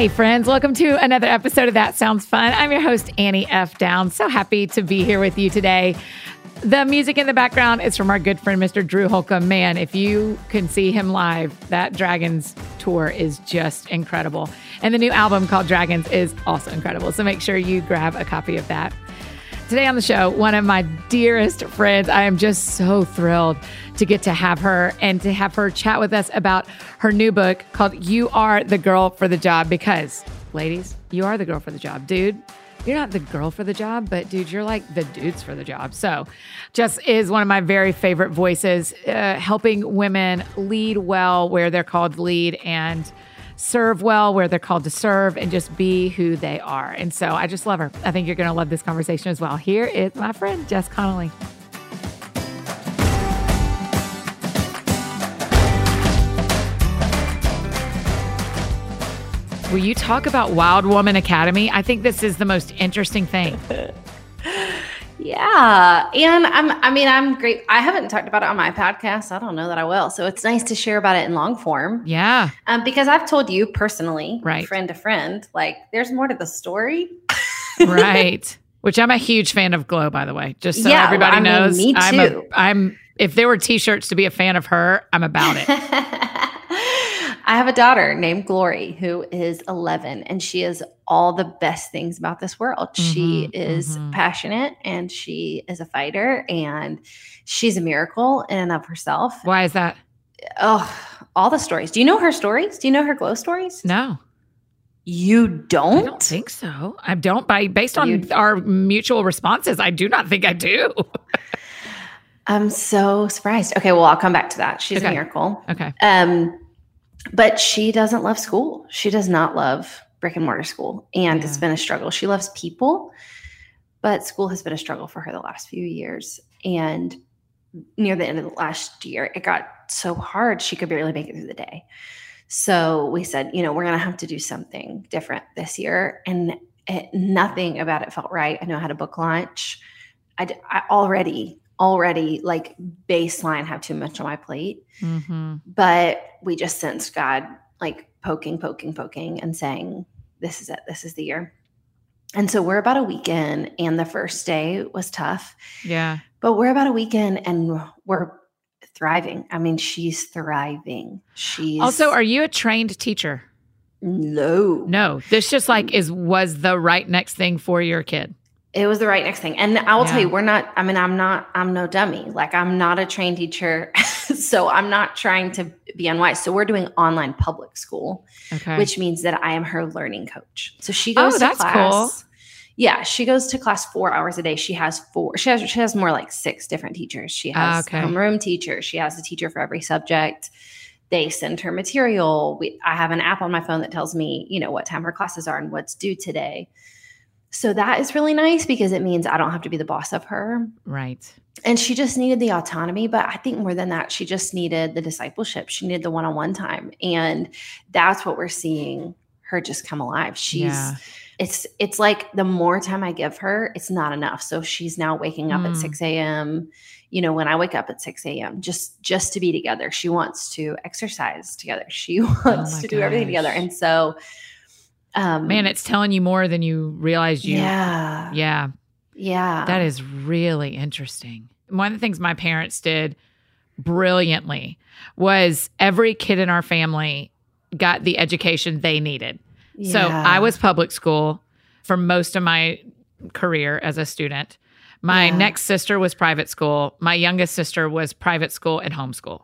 Hey, friends, welcome to another episode of That Sounds Fun. I'm your host, Annie F. Downs. So happy to be here with you today. The music in the background is from our good friend, Mr. Drew Holcomb. Man, if you can see him live, that Dragons tour is just incredible. And the new album called Dragons is also incredible. So make sure you grab a copy of that. Today on the show, one of my dearest friends. I am just so thrilled to get to have her and to have her chat with us about her new book called You Are the Girl for the Job. Because, ladies, you are the girl for the job. Dude, you're not the girl for the job, but dude, you're like the dudes for the job. So, Jess is one of my very favorite voices, uh, helping women lead well where they're called lead and serve well where they're called to serve and just be who they are. And so I just love her. I think you're going to love this conversation as well. Here is my friend, Jess Connolly. Will you talk about Wild Woman Academy? I think this is the most interesting thing. Yeah. And I'm I mean, I'm great. I haven't talked about it on my podcast. I don't know that I will. So it's nice to share about it in long form. Yeah. Um, because I've told you personally, right. friend to friend, like there's more to the story. right. Which I'm a huge fan of Glow, by the way. Just so Yeah, everybody I mean, knows. me I'm too. a I'm if there were t-shirts to be a fan of her, I'm about it. I have a daughter named Glory who is 11 and she is all the best things about this world. she Mhm, is mhm. passionate and she is a fighter and she's a miracle in and of herself. Why is that? Oh, all the stories. Do you know her stories? Do you know her glow stories? No. You don't? I don't think so. I don't by based on You- our mutual responses, I do not think I do. I'm so surprised. Okay, well, I'll come back to that. She's Okay. a miracle. Okay. Um, but she doesn't love school. She does not love brick and mortar school. And it's been a struggle. She loves people, but school has been a struggle for her the last few years. And near the end of the last year, it got so hard she could barely make it through the day. So we said, you know, we're going to have to do something different this year. And it, nothing about it felt right. I know I had a book launch. I already, already like baseline have too much on my plate hmm but we just sensed God like poking, poking, poking, and saying, This is it. This is the year. And so we're about a weekend, and the first day was tough, Yeah. but we're about a weekend and we're thriving. I mean, she's thriving. She's Also, are you a trained teacher? no, No. This just like is was the right next thing for your kid. It was the right next thing. And I will Yeah. tell you, we're not, I mean, I'm not, I'm no dummy. Like, I'm not a trained teacher. so I'm not trying to be unwise. So we're doing online public school. Okay. which means that I am her learning coach. So she goes Oh, to that's class. Yeah, she goes to class four hours a day. She has four. She has she has more like six different teachers. She Ah, has okay. homeroom teacher. She has a teacher for every subject. They send her material. We, I have an app on my phone that tells me, you know, what time her classes are and what's due today. So that is really nice because it means I don't have to be the boss of her. right. And she just needed the autonomy. But I think more than that, she just needed the discipleship. She needed the one on one time. And that's what we're seeing her just come alive. She's, Yeah. it's, it's like the more time I give her, it's not enough. So she's now waking up Mm. at 6 a.m. You know, when I wake up at 6 a.m., just, just to be together. She wants to exercise together. She wants Oh to do everything together. And so, um, Man, it's telling you more than you realized you yeah, Yeah. yeah. That is really interesting. One of the things my parents did brilliantly was every kid in our family got the education they needed. So I was public school for most of my career as a student. My Yeah. next sister was private school. My youngest sister was private school and homeschool.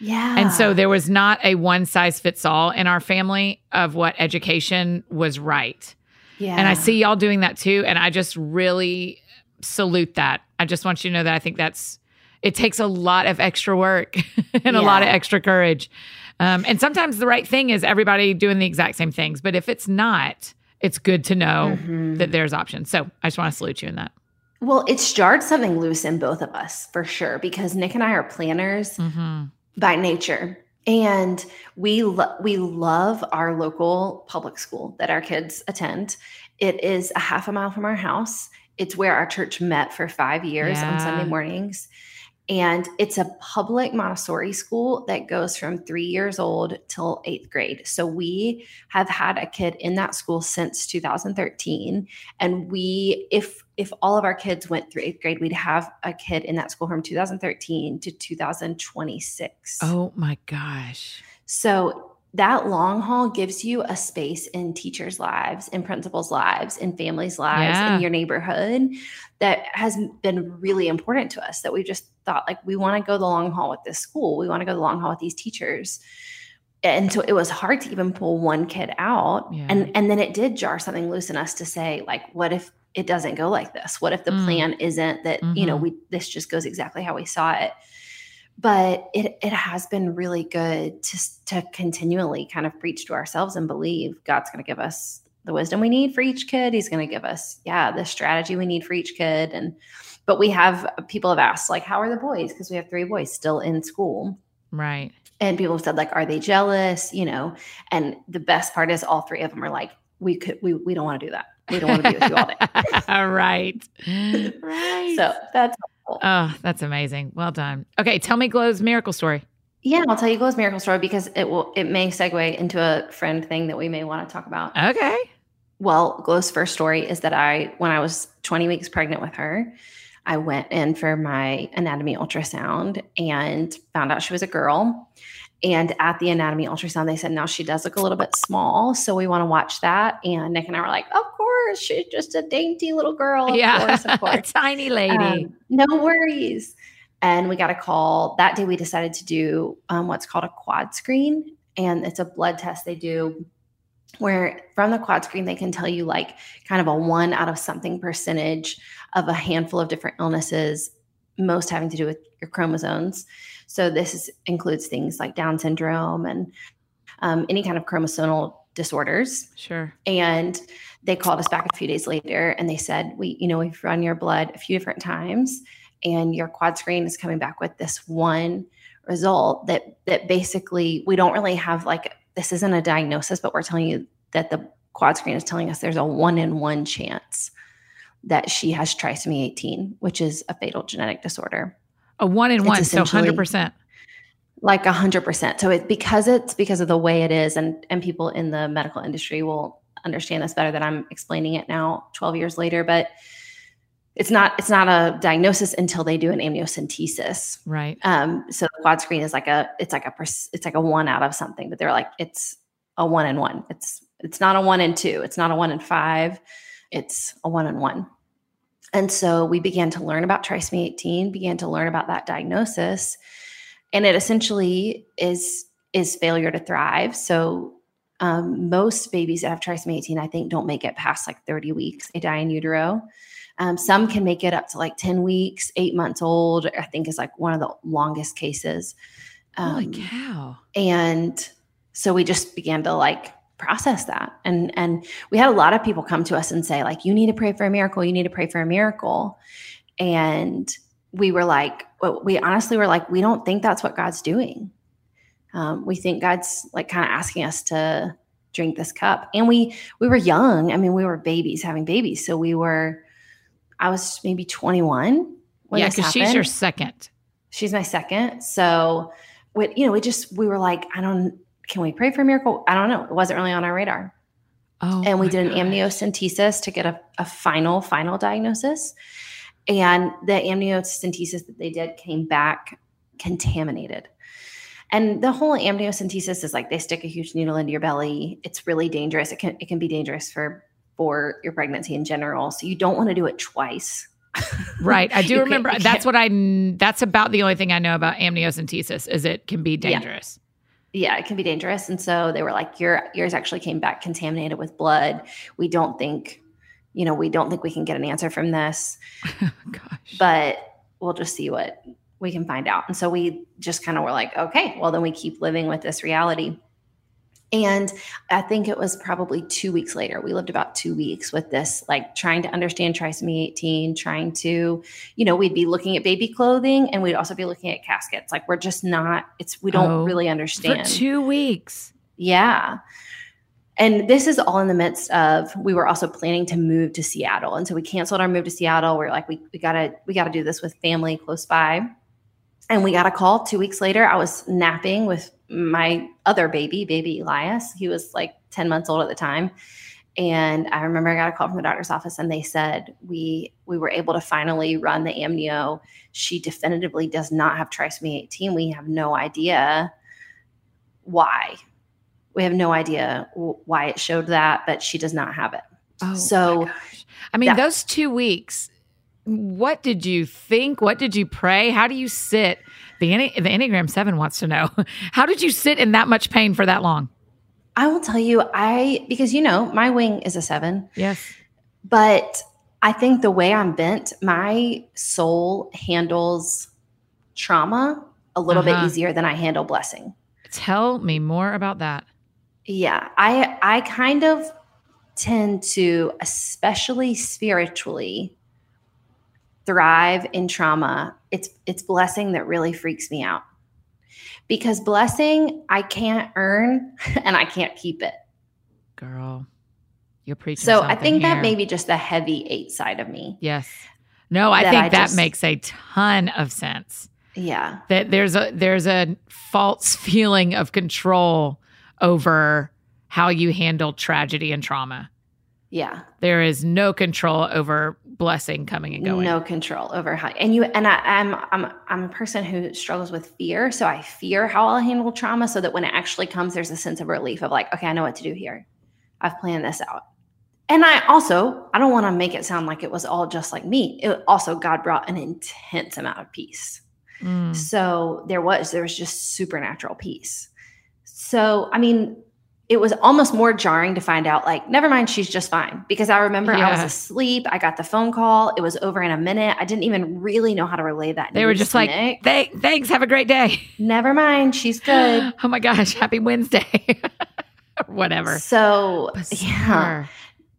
Yeah. And so there was not a one size fits all in our family of what education was right. yeah. And I see y'all doing that too. And I just really salute that. I just want you to know that I think that's, it takes a lot of extra work and a lot of extra courage. Um, and sometimes the right thing is everybody doing the exact same things. But if it's not, it's good to know Mhm. that there's options. So I just want to salute you in that. Well, it's jarred something loose in both of us for sure because Nick and I are planners Mm-hmm. By nature. And we lo- we love our local public school that our kids attend. It is a half a mile from our house. It's where our church met for 5 years on Sunday mornings. And it's a public Montessori school that goes from three years old till eighth grade. So we have had a kid in that school since 2013. And we, if if all of our kids went through eighth grade, we'd have a kid in that school from 2013 to 2026. Oh my gosh. So that long haul gives you a space in teachers' lives, in principals' lives, in families' lives, Yeah. in your neighborhood that has been really important to us. That we just thought, like, we want to go the long haul with this school. We want to go the long haul with these teachers. And so it was hard to even pull one kid out. Yeah. And and then it did jar something loose in us to say, like, what if it doesn't go like this? What if the Mm. plan isn't that, you know, Mhm. we this just goes exactly how we saw it? but it it has been really good to to continually kind of preach to ourselves and believe God's going to give us the wisdom we need for each kid. He's going to give us yeah the strategy we need for each kid. And but we have people have asked like how are the boys because we have three boys still in school. Right. And people have said like are they jealous? You know. And the best part is all three of them are like we could we we don't want to do that. We don't want to be with you all day. all right. Right. So that's Oh, that's amazing. Well done. Okay, tell me Glow's miracle story. yeah. I'll tell you Glow's miracle story because it will it may segue into a friend thing that we may want to talk about. Okay. Well, Glow's first story is that I, when I was 20 weeks pregnant with her, I went in for my anatomy ultrasound and found out she was a girl. And at the anatomy ultrasound, they said, now she does look a little bit small. So we want to watch that. And Nick and I were like, of course, she's just a dainty little girl. Of yeah. course, of course. Tiny lady. Um, no worries. And we got a call that day. We decided to do um, what's called a quad screen, and it's a blood test they do where from the quad screen they can tell you like kind of a one out of something percentage of a handful of different illnesses, most having to do with your chromosomes. So this is, includes things like Down syndrome and um, any kind of chromosomal disorders. sure. And they called us back a few days later and they said, We, you know, we've run your blood a few different times and your quad screen is coming back with this one result that that basically we don't really have like this isn't a diagnosis, but we're telling you that the quad screen is telling us there's a one in one chance that she has trisomy 18, which is a fatal genetic disorder A one in It's one, so hundred percent. like a hundred percent. So it because it's because of the way it is, and and people in the medical industry will understand this better than I'm explaining it now, 12 years later. But it's not it's not a diagnosis until they do an amniocentesis. Right. Um, so the quad screen is like a it's like a it's like a one out of something, but they're like it's a one in one. It's it's not a one in two. It's not a one in five. It's a one in one. And so we began to learn about trisomy 18, began to learn about that diagnosis, and it essentially is is failure to thrive. So um, most babies that have trisomy 18, I think, don't make it past like 30 weeks. They die in utero. Um, some can make it up to like 10 weeks, eight months old, I think is like one of the longest cases. Holy Um, cow. and so we just began to like process that. And and we had a lot of people come to us and say, like, you need to pray for a miracle, you need to pray for a miracle. And we were like, well, we honestly were like, we don't think that's what God's doing. Um, we think God's like kind of asking us to drink this cup. And we we were young. I mean, we were babies having babies. So we were, I was maybe 21 when yeah, because she's your second. She's my second. So, we, you know, we just we were like, I don't. Can we pray for a miracle? I don't know. It wasn't really on our radar. Oh, and we did an gosh. amniocentesis to get a, a final final diagnosis. And the amniocentesis that they did came back contaminated. And the whole amniocentesis is like they stick a huge needle into your belly. It's really dangerous. It can it can be dangerous for for your pregnancy in general. So you don't want to do it twice. Right. I do remember. you That's what I. That's about the only thing I know about amniocentesis is it can be dangerous. yeah, it can be dangerous. And so they were like, your yours actually came back contaminated with blood. We don't think, you know, we don't think we can get an answer from this, Gosh. but we'll just see what we can find out. And so we just kind of were like, okay, well then we keep living with this reality. And I think it was probably two weeks later. We lived about two weeks with this, like trying to understand trisomy 18, trying to, you know, we'd be looking at baby clothing and we'd also be looking at caskets. Like we're just not, it's, we don't Oh, really for understand. two weeks. Yeah. And this is all in the midst of we were also planning to move to Seattle. And so we canceled our move to Seattle. We are like, we, we gotta, we gotta do this with family close by. And we got a call two weeks later. I was napping with my other baby, baby Elias. He was like 10 months old at the time. And I remember I got a call from the doctor's office and they said we we were able to finally run the amnio. She definitively does not have trisomy 18. We have no idea why. We have no idea why it showed that, but she does not have it. Oh, so, I mean, that, those two weeks, what did you think? What did you pray? How do you sit? The, the Enneagram 7 wants to know. How did you sit in that much pain for that long? I will tell you, I, because you know, my wing is a seven. Yes. But I think the way I'm bent, my soul handles trauma a little uh-huh. bit easier than I handle blessing. Tell me more about that. Yeah, I I kind of tend to especially spiritually thrive in trauma. It's it's blessing that really freaks me out. Because blessing I can't earn and I can't keep it. Girl, you're preaching. So I think here. that may be just the heavy eight side of me. Yes. No, I think I that just, makes a ton of sense. Yeah. That there's a there's a false feeling of control over how you handle tragedy and trauma. Yeah. There is no control over blessing coming and going. No control over how and you and I, am I'm, I'm I'm a person who struggles with fear. So I fear how I'll handle trauma so that when it actually comes, there's a sense of relief of like, okay, I know what to do here. I've planned this out. And I also, I don't want to make it sound like it was all just like me. It also God brought an intense amount of peace. Mm. So there was, there was just supernatural peace. So, I mean, it was almost more jarring to find out, like, never mind, she's just fine. Because I remember yeah. I was asleep. I got the phone call. It was over in a minute. I didn't even really know how to relay that. They were just like, Th- thanks, have a great day. Never mind, she's good. oh my gosh, happy Wednesday. Whatever. So, Bizarre. yeah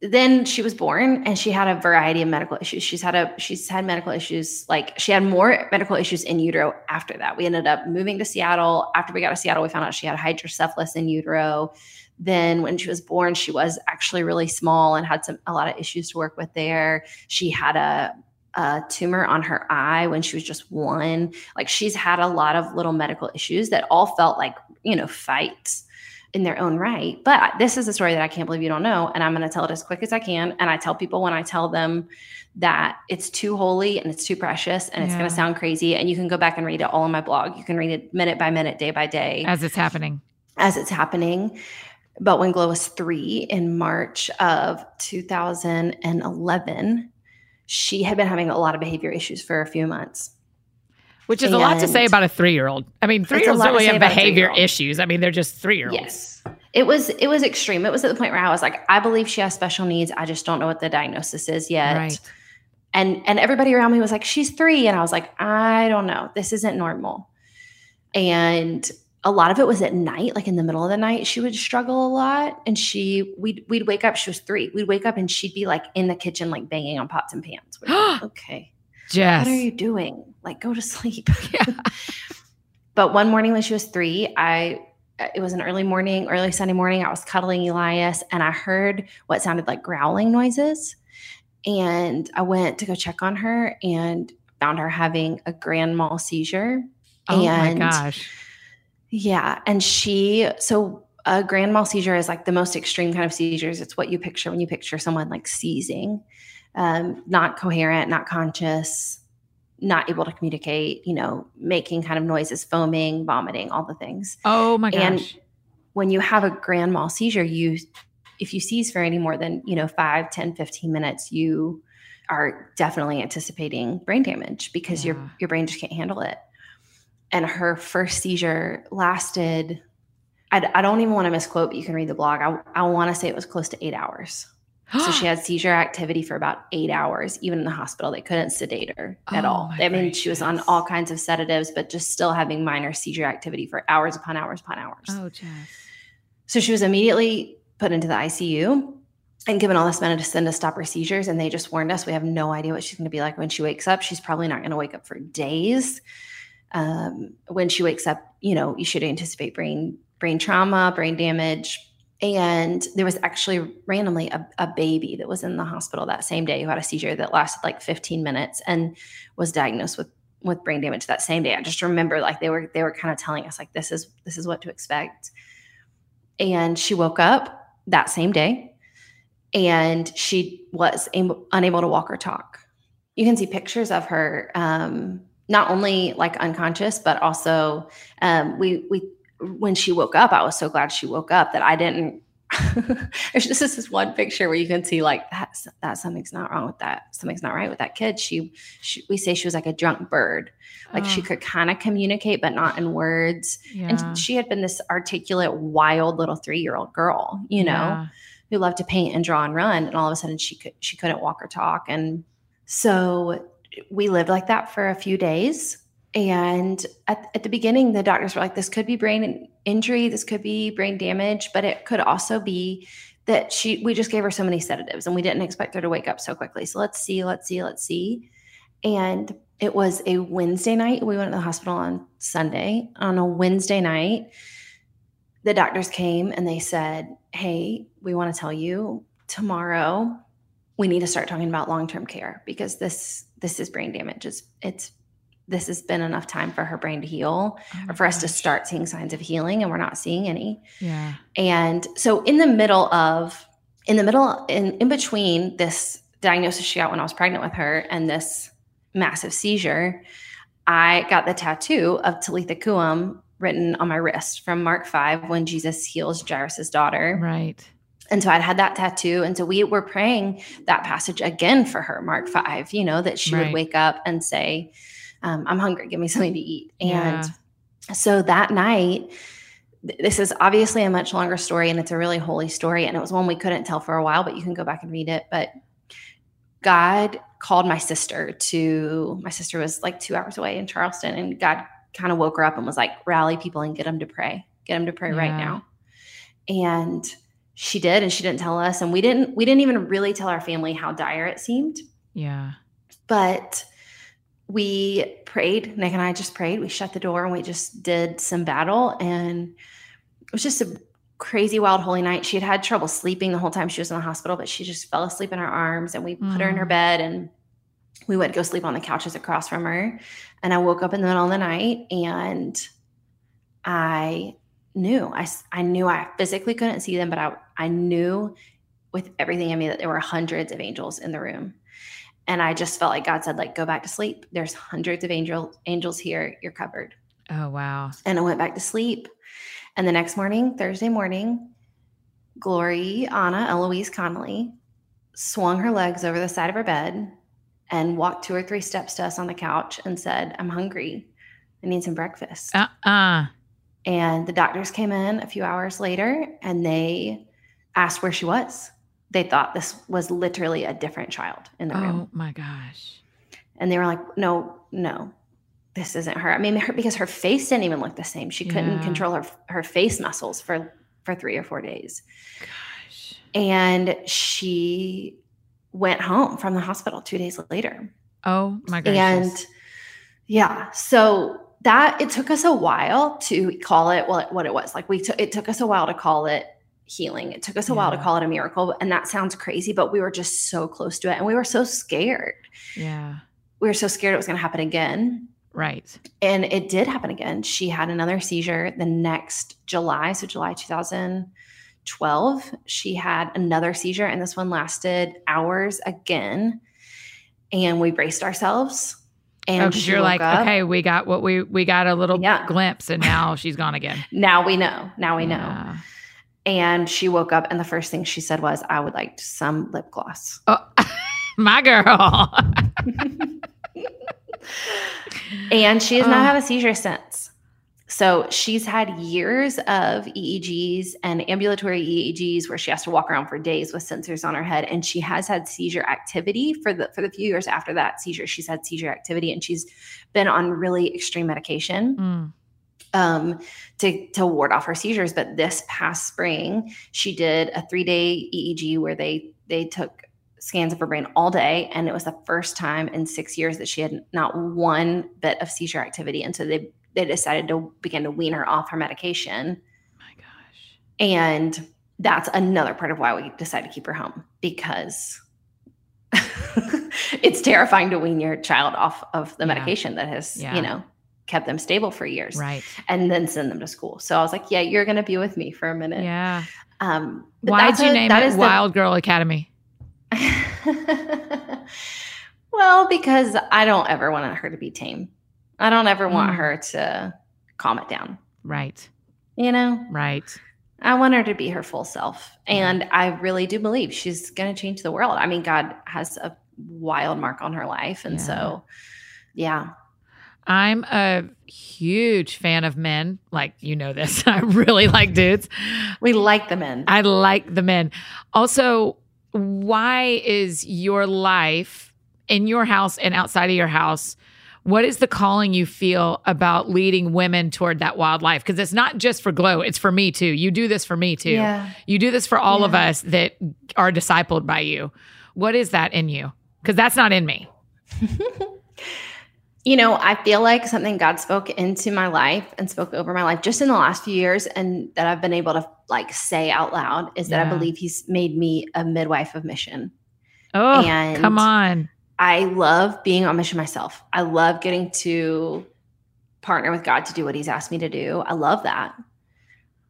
then she was born and she had a variety of medical issues. She's had a she's had medical issues like she had more medical issues in utero after that. We ended up moving to Seattle. After we got to Seattle, we found out she had hydrocephalus in utero. Then when she was born, she was actually really small and had some a lot of issues to work with there. She had a a tumor on her eye when she was just one. Like she's had a lot of little medical issues that all felt like, you know, fights in their own right. But this is a story that I can't believe you don't know. And I'm going to tell it as quick as I can. And I tell people when I tell them that it's too holy and it's too precious and it's going to sound crazy. And you can go back and read it all on my blog. You can read it minute by minute, day by day. As it's happening. As it's happening. But when Glow was three in March of 2011, she had been having a lot of behavior issues for a few months. Which is and a lot to say about a three year old. I mean, three year olds don't really have behavior issues. I mean, they're just three year olds. Yes. It was it was extreme. It was at the point where I was like, I believe she has special needs. I just don't know what the diagnosis is yet. Right. And and everybody around me was like, she's three. And I was like, I don't know. This isn't normal. And a lot of it was at night, like in the middle of the night, she would struggle a lot. And she we'd we'd wake up, she was three. We'd wake up and she'd be like in the kitchen, like banging on pots and pans. Like, okay. Jess. What are you doing? Like, go to sleep. Yeah. but one morning when she was three, I it was an early morning, early Sunday morning. I was cuddling Elias and I heard what sounded like growling noises. And I went to go check on her and found her having a grand mal seizure. Oh and my gosh. Yeah. And she, so a grand mal seizure is like the most extreme kind of seizures. It's what you picture when you picture someone like seizing um, not coherent, not conscious, not able to communicate, you know, making kind of noises, foaming, vomiting, all the things. Oh my gosh. And when you have a grand mal seizure, you if you seize for any more than, you know, 5, 10, 15 minutes, you are definitely anticipating brain damage because yeah. your your brain just can't handle it. And her first seizure lasted I, I don't even want to misquote, but you can read the blog. I, I want to say it was close to eight hours so she had seizure activity for about eight hours. Even in the hospital, they couldn't sedate her at oh, all. I mean, she was on all kinds of sedatives, but just still having minor seizure activity for hours upon hours upon hours. Oh, Jess. So she was immediately put into the ICU and given all this medicine to stop her seizures. And they just warned us we have no idea what she's going to be like when she wakes up. She's probably not going to wake up for days. Um, when she wakes up, you know, you should anticipate brain brain trauma, brain damage, and there was actually randomly a, a, baby that was in the hospital that same day who had a seizure that lasted like 15 minutes and was diagnosed with with brain damage that same day. I just remember like they were they were kind of telling us like this is this is what to expect. And she woke up that same day and she was unable to walk or talk. You can see pictures of her um, not only like unconscious but also um, we we when she woke up, I was so glad she woke up that I didn't there's just this one picture where you can see like that that something's not wrong with that something's not right with that kid she, she we say she was like a drunk bird like oh. she ah. could kind of communicate but not in words yeah. and she had been this articulate wild little three-year-old girl you know yeah. who loved to paint and draw and run and all of a sudden she could she couldn't walk or talk and so we lived like that for a few days and at, at the beginning, the doctors were like, this could be brain injury, this could be brain damage, but it could also be that she we just gave her so many sedatives and we didn't expect her to wake up so quickly. So let's see, let's see, let's see. And it was a Wednesday night. We went to the hospital on Sunday. On a Wednesday night, the doctors came and they said, Hey, we want to tell you tomorrow we need to start talking about long-term care because this this is brain damage. It's it's this has been enough time for her brain to heal oh or for gosh. us to start seeing signs of healing and we're not seeing any yeah and so in the middle of in the middle in, in between this diagnosis she got when i was pregnant with her and this massive seizure i got the tattoo of talitha koum written on my wrist from mark 5 when jesus heals jairus's daughter right and so I'd had that tattoo. And so we were praying that passage again for her, Mark 5, you know, that she right. would wake up and say, um, I'm hungry, give me something to eat. And yeah. so that night, this is obviously a much longer story and it's a really holy story. And it was one we couldn't tell for a while, but you can go back and read it. But God called my sister to, my sister was like two hours away in Charleston, and God kind of woke her up and was like, rally people and get them to pray, get them to pray yeah. right now. And she did, and she didn't tell us. And we didn't, we didn't even really tell our family how dire it seemed. Yeah. But we prayed. Nick and I just prayed. We shut the door and we just did some battle. And it was just a crazy, wild, holy night. She had had trouble sleeping the whole time she was in the hospital, but she just fell asleep in our arms and we mm. put her in her mm. bed and we went to go sleep on the couches across from her. And I woke up in the middle of the night and I knew, I, I knew I physically couldn't see them, but I, I knew with everything in me that there were hundreds of angels in the room and i just felt like god said like go back to sleep. There's hundreds of angel angels here. You're covered. Oh wow. And i went back to sleep. And the next morning thursday morning glory anna eloise connolly swung her legs over the side of her bed and walked two or three steps to us on the couch and said i'm hungry. I need some breakfast. Uh-uh. And the doctors came in a few hours later and they asked where she was they thought this was literally a different child in the oh, room. Oh my gosh. And they were like, no, no, this isn't her. I mean, her, because her face didn't even look the same. She couldn't control her her face muscles for for three or four days. Gosh. And she went home from the hospital two days later. Oh my gosh. And yeah, so that it took us a while to call it what, what it was. Like we took it took us a while to call it healing. It took us a yeah. while to call it a miracle. And that sounds crazy, but we were just so close to it. And we were so scared. Yeah. We were so scared it was going to happen again. Right. And it did happen again. She had another seizure the next July. So, July 2012, she had another seizure. And this one lasted hours again. And we braced ourselves. And oh, you're like, up. okay, we got what we we got a little yeah. glimpse, and now she's gone again. now we know. Now we yeah. know. And she woke up, and the first thing she said was, I would like some lip gloss. Oh, my girl. and she has not had a seizure since. So she's had years of EEGs and ambulatory EEGs where she has to walk around for days with sensors on her head, and she has had seizure activity for the for the few years after that seizure. She's had seizure activity, and she's been on really extreme medication. Mm um, to to ward off her seizures. But this past spring, she did a three day EEG where they they took scans of her brain all day, and it was the first time in six years that she had not one bit of seizure activity. And so they they decided to begin to wean her off her medication. My gosh! And that's another part of why we decided to keep her home because it's terrifying to wean your child off of the Yeah. medication that has, Yeah. you know, kept them stable for years Right. and then send them to school. So I was like, yeah, you're going to be with me for a minute. Yeah. Um, Why'd you a- name that it is the- Wild Girl Academy? well, because I don't ever want her to be tame. I don't ever want Mm. her to calm it down. Right. You know, Right. I want her to be her full self. And I really do believe she's going to change the world. I mean, God has a wild mark on her life. And Yeah. so, yeah. I'm a huge fan of men. Like, you know this. I really like dudes. We like the men. I like the men. Also, why is your life in your house and outside of your house? What is the calling you feel about leading women toward that wild life? Because it's not just for Glow, it's for me too. You do this for me too. Yeah. You do this for all of us that are discipled by you. What is that in you? Because that's not in me. You know, I feel like something God spoke into my life and spoke over my life just in the last few years and that I've been able to like say out loud is that I believe he's made me a midwife of mission. Oh, And- come on. I love being on mission myself. I love getting to partner with God to do what he's asked me to do. I love that.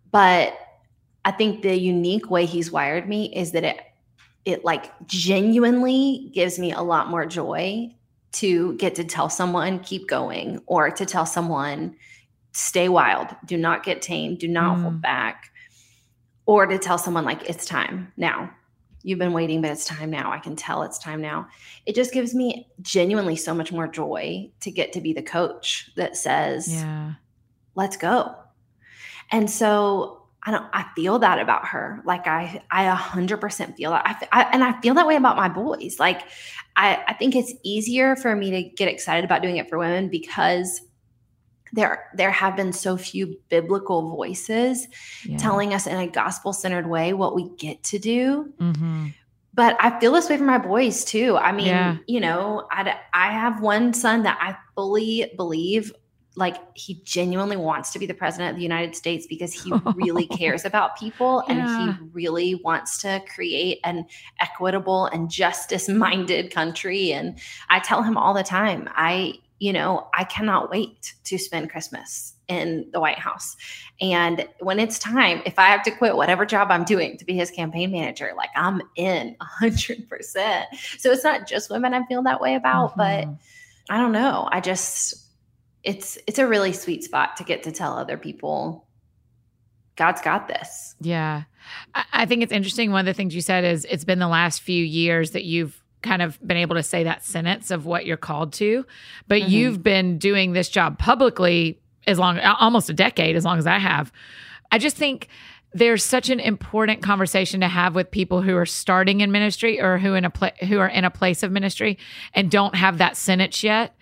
But I think the unique way he's wired me is that it it like genuinely gives me a lot more joy to get to tell someone keep going or to tell someone stay wild, do not get tamed, do not Mm. hold back or to tell someone like it's time now. You've been waiting but it's time now. I can tell it's time now it just gives me genuinely so much more joy to get to be the coach that says, Yeah. let's go. And so I don't, I feel that about her. Like I, I a hundred percent feel that. I, I- and I feel that way about my boys. Like I, I think it's easier for me to get excited about doing it for women because there, there have been so few biblical voices yeah. telling us in a gospel centered way what we get to do Mhm. but I feel this way for my boys too. I mean, Yeah. you know, I I have one son that I fully believe like he genuinely wants to be the president of the United States because he really cares about people and he really wants to create an equitable and justice minded country and I tell him all the time, I you know, I cannot wait to spend Christmas in the White House. And when it's time, if I have to quit whatever job I'm doing to be his campaign manager, like I'm in a hundred percent. So it's not just women I feel that way about, but Mhm. I don't know. I just it's it's a really sweet spot to get to tell other people God's got this. Yeah. I, I think it's interesting. One of the things you said is it's been the last few years that you've kind of been able to say that sentence of what you're called to, but Mhm. you've been doing this job publicly as long, almost a decade, as long as I have. I just think there's such an important conversation to have with people who are starting in ministry or who in a pla- who are in a place of ministry and don't have that sentence yet.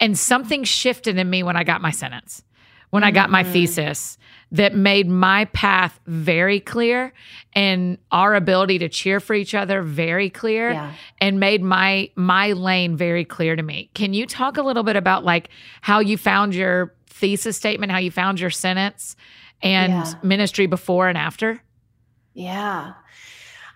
And something shifted in me when I got my sentence, when I got my Mhm. thesis that made my path very clear and our ability to cheer for each other very clear Yeah. and made my my lane very clear to me. Can you talk a little bit about like how you found your thesis statement, how you found your sentence and Yeah. ministry before and after? Yeah.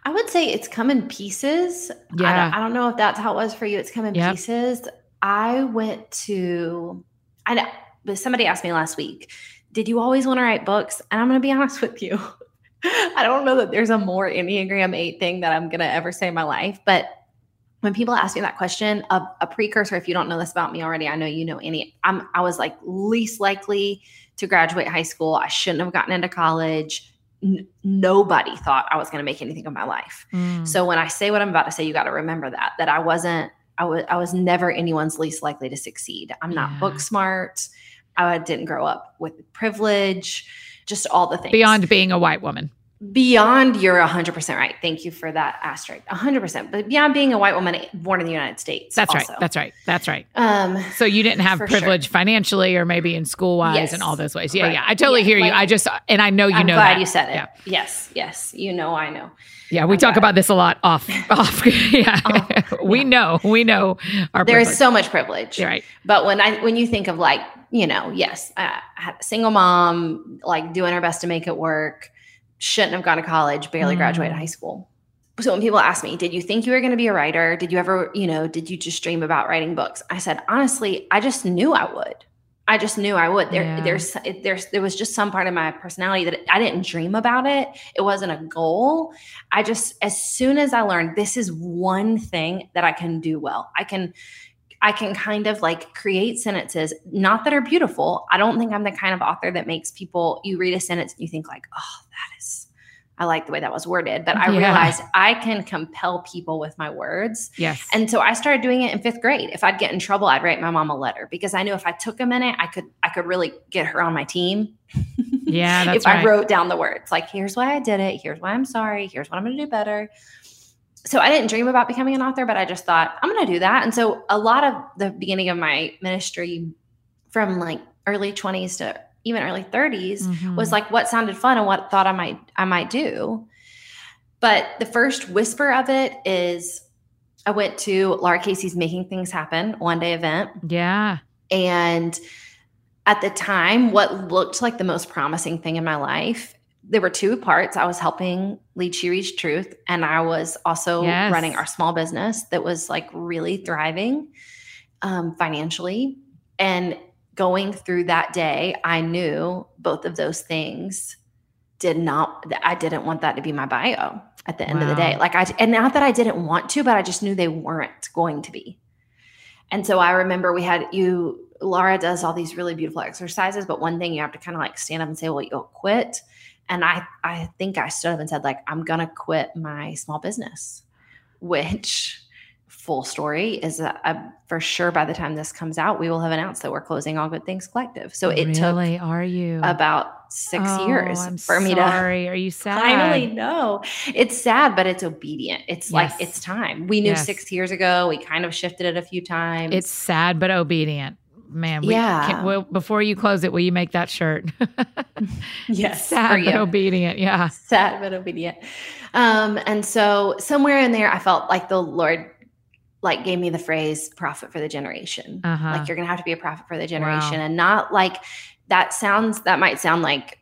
I would say it's come in pieces. I Yeah. don't, I don't know if that's how it was for you. It's come in Yep. pieces. I went to, I know, but somebody asked me last week, did you always want to write books? And I'm going to be honest with you. I don't know that there's a more Enneagram 8 thing that I'm going to ever say in my life. But when people ask me that question, a, a precursor, if you don't know this about me already, I know you know any, I'm, I was like least likely to graduate high school. I shouldn't have gotten into college. N- nobody thought I was going to make anything of my life. Mm. So when I say what I'm about to say, you got to remember that that I wasn't I was I was never anyone's least likely to succeed. I'm not Yeah. book smart. I didn't grow up with privilege, just all the things. beyond being a white woman. Beyond you're 100% right. Thank you for that asterisk. 100%. But beyond being a white woman born in the United States. That's also. right. That's right. That's right. um So you didn't have For sure. privilege financially or maybe in school wise Yes. and all those ways. Yeah, Right. yeah. I totally Yeah, hear you. I just and I know you I'm know glad that. you said it. Yeah. Yes, yes. You know I know. Yeah, we I'm talk glad. about this a lot off off. yeah. Off, we yeah. know. We know our There is privilege. so much privilege. You're right. But when I when you think of like, you know, yes, a single mom, like doing her best to make it work, shouldn't have gone to college, barely Mm. graduated high school. so when people ask me, did you think you were going to be a writer? Did you ever, you know, did you just dream about writing books? I said, honestly, I just knew I would. I just knew I would. There, yeah. there's, there's, there was just some part of my personality that I didn't dream about it. It wasn't a goal. I just, as soon as I learned this is one thing that I can do well, I can, I can kind of like create sentences, not that are beautiful. I don't think I'm the kind of author that makes people, you read a sentence and you think like, oh, that is I like the way that was worded, but I yeah. realized I can compel people with my words. Yes. And so I started doing it in fifth grade. If I'd get in trouble, I'd write my mom a letter because I knew if I took a minute, I could I could really get her on my team. Yeah, that's if right. I wrote down the words, like here's why I did it, here's why I'm sorry, here's what I'm going to do better. So I didn't dream about becoming an author, but I just thought I'm going to do that. And so a lot of the beginning of my ministry from like early 20s to even early 30s mm-hmm. was like what sounded fun and what thought I might I might do. But the first whisper of it is I went to Lara Casey's Making Things Happen one day event. Yeah. And at the time, what looked like the most promising thing in my life, there were two parts. I was helping lead She Reads Truth, and I was also yes. running our small business that was like really thriving um, financially. And going through that day, I knew both of those things did not, I didn't want that to be my bio at the end wow. of the day. Like I, and not that I didn't want to, but I just knew they weren't going to be. And so I remember we had you, Laura does all these really beautiful exercises, but one thing you have to kind of like stand up and say, well, you'll quit. And I, I think I stood up and said, like, I'm going to quit my small business, which full story is that uh, for sure by the time this comes out, we will have announced that we're closing All Good Things Collective. So it really, took are you about six oh, years I'm for me sorry. to. Are you sad? Finally, no. It's sad, but it's obedient. It's yes. like it's time. We knew yes. six years ago. We kind of shifted it a few times. It's sad but obedient. Man, we yeah. Can, will, before you close it, will you make that shirt? yes, sad but obedient. Yeah, sad but obedient. Um, and so somewhere in there, I felt like the Lord like gave me the phrase prophet for the generation. Uh-huh. Like you're going to have to be a prophet for the generation wow. and not like that sounds that might sound like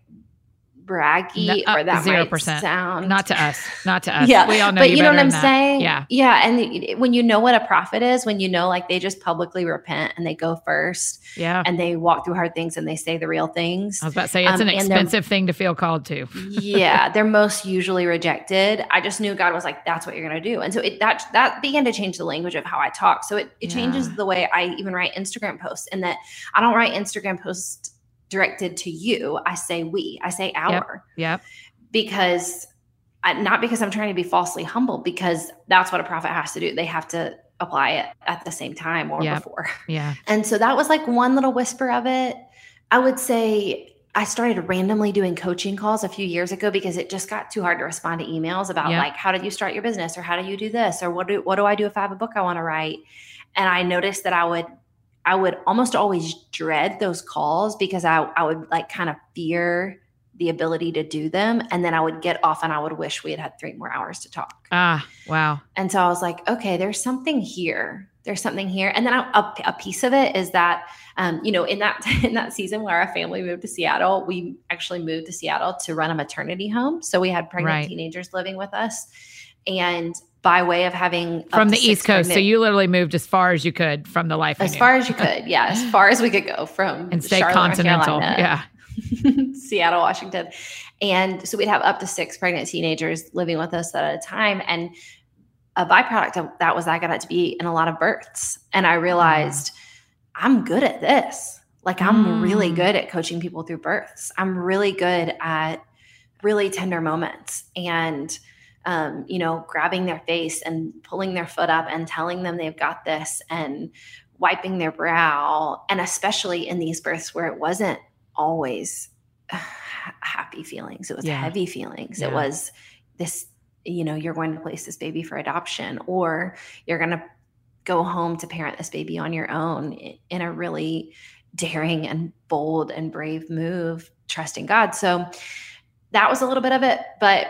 braggy no, uh, or that 0%. might sound not to us. Not to us. Yeah we all know but you, you know what i'm that. saying? Yeah. Yeah and when you know what a prophet is when you know like they just publicly repent and they go first yeah. and they walk through hard things and they say the real things i was about to say it's um, an expensive thing to feel called to. Yeah they're most usually rejected. I just knew god was like that's what you're gonna do. And so it that that began to change the language of how i talk. So it, it yeah. changes the way i even write instagram posts and that i don't write instagram posts directed to you. I say we, I say our. Yep. yep. Because I, not because I'm trying to be falsely humble, because that's what a prophet has to do. They have to apply it at the same time or yep. before. Yeah. And so that was like one little whisper of it. I would say I started randomly doing coaching calls a few years ago because it just got too hard to respond to emails about yep. like how did you start your business or how do you do this or what do what do I do if I have a book I want to write? And I noticed that I would I would almost always dread those calls because I, I would like kind of fear the ability to do them. And then I would get off and I would wish we had had three more hours to talk. Ah, wow. And so I was like, okay, there's something here. There's something here. And then I, a, a, piece of it is that, um, you know, in that, in that season where our family moved to Seattle, we actually moved to Seattle to run a maternity home. So we had pregnant right. teenagers living with us. And by way of having from the East Coast. Pregnant, so you literally moved as far as you could from the life. As far as you could, yeah, as far as we could go from and stay Charlotte, continental, yeah. Seattle, Washington, and so we'd have up to six pregnant teenagers living with us at a time, and a byproduct of that was I got to be in a lot of births, and I realized mm. I'm good at this. Like I'm mm. really good at coaching people through births. I'm really good at really tender moments and um, you know, grabbing their face and pulling their foot up and telling them they've got this and wiping their brow. And especially in these births where it wasn't always happy feelings, it was yeah. heavy feelings. Yeah. It was this, you know, you're going to place this baby for adoption or you're going to go home to parent this baby on your own in a really daring and bold and brave move, trusting God. So that was a little bit of it. But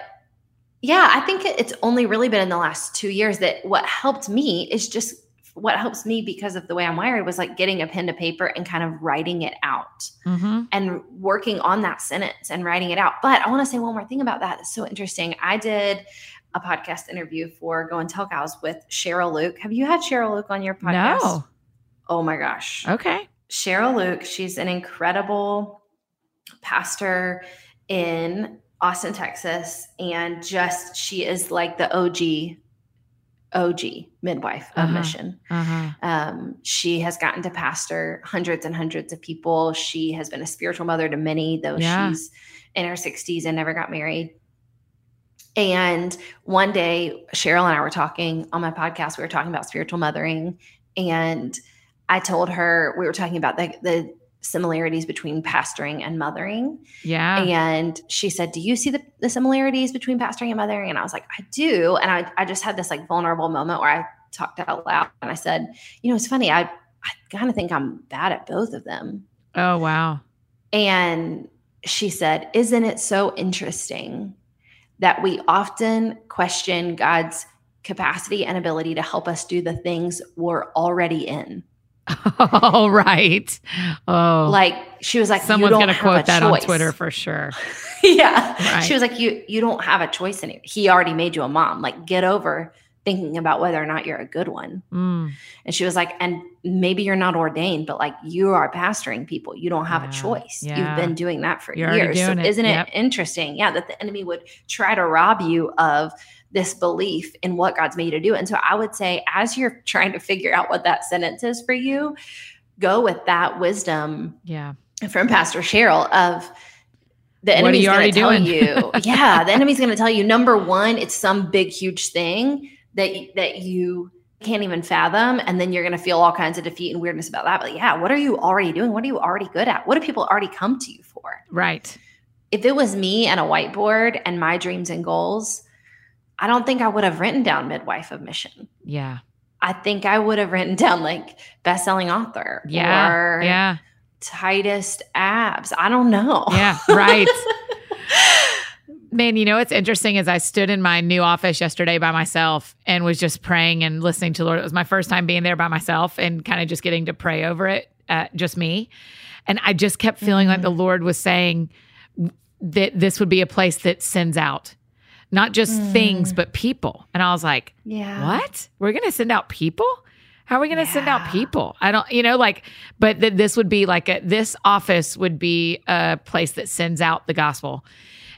yeah, I think it's only really been in the last two years that what helped me is just what helps me because of the way I'm wired was like getting a pen to paper and kind of writing it out Mm-hmm. and working on that sentence and writing it out. But I want to say one more thing about that. It's so interesting. I did a podcast interview for Go and Tell Gals with Cheryl Luke. Have you had Cheryl Luke on your podcast? No. Oh my gosh. Okay. Cheryl Luke, she's an incredible pastor in Austin, Texas. And just, she is like the OG, OG midwife of Uh-huh. mission. Uh-huh. Um, she has gotten to pastor hundreds and hundreds of people. She has been a spiritual mother to many, though Yeah. she's in her 60s and never got married. And one day, Cheryl and I were talking on my podcast. We were talking about spiritual mothering. And I told her, we were talking about the, the similarities between pastoring and mothering. Yeah. And she said, Do you see the, the similarities between pastoring and mothering? And I was like, I do. And I, I just had this like vulnerable moment where I talked out loud and I said, You know, it's funny. I, I kind of think I'm bad at both of them. oh wow. And she said, Isn't it so interesting that we often question God's capacity and ability to help us do the things we're already in? Oh right. Oh. Like she was like, Someone's gonna quote a that on. Twitter for sure. yeah. Right. She was like, You you don't have a choice in it. He already made you a mom. Like, get over thinking about whether or not you're a good one. Mm. And she was like, and maybe you're not ordained, but like you are pastoring people. You don't have Yeah. a choice. Yeah. You've been doing that for You're years. So it. isn't Yep. it interesting? Yeah, that the enemy would try to rob you of this belief in what God's made you to do. And so I would say, as you're trying to figure out what that sentence is for you, go with that wisdom Yeah. from Pastor Cheryl of the enemy's going to tell doing? you. yeah, the enemy's going to tell you number one, it's some big huge thing that that you can't even fathom, and then you're going to feel all kinds of defeat and weirdness about that. But yeah, what are you already doing? What are you already good at? What do people already come to you for? Right. If it was me and a whiteboard and my dreams and goals, I don't think I would have written down midwife of mission. Yeah. I think I would have written down like best-selling author Yeah. or Yeah. tightest abs. I don't know. Yeah. Right. Man, you know what's interesting is I stood in my new office yesterday by myself and was just praying and listening to the Lord. It was my first time being there by myself and kind of just getting to pray over it, uh, just me. And I just kept feeling like the Lord was saying that this would be a place that sends out not just things, mm. but people. And I was like, Yeah. what? We're going to send out people? How are we going to send out people? I don't, you know, like, but that this would be like a, this office would be a place that sends out the gospel.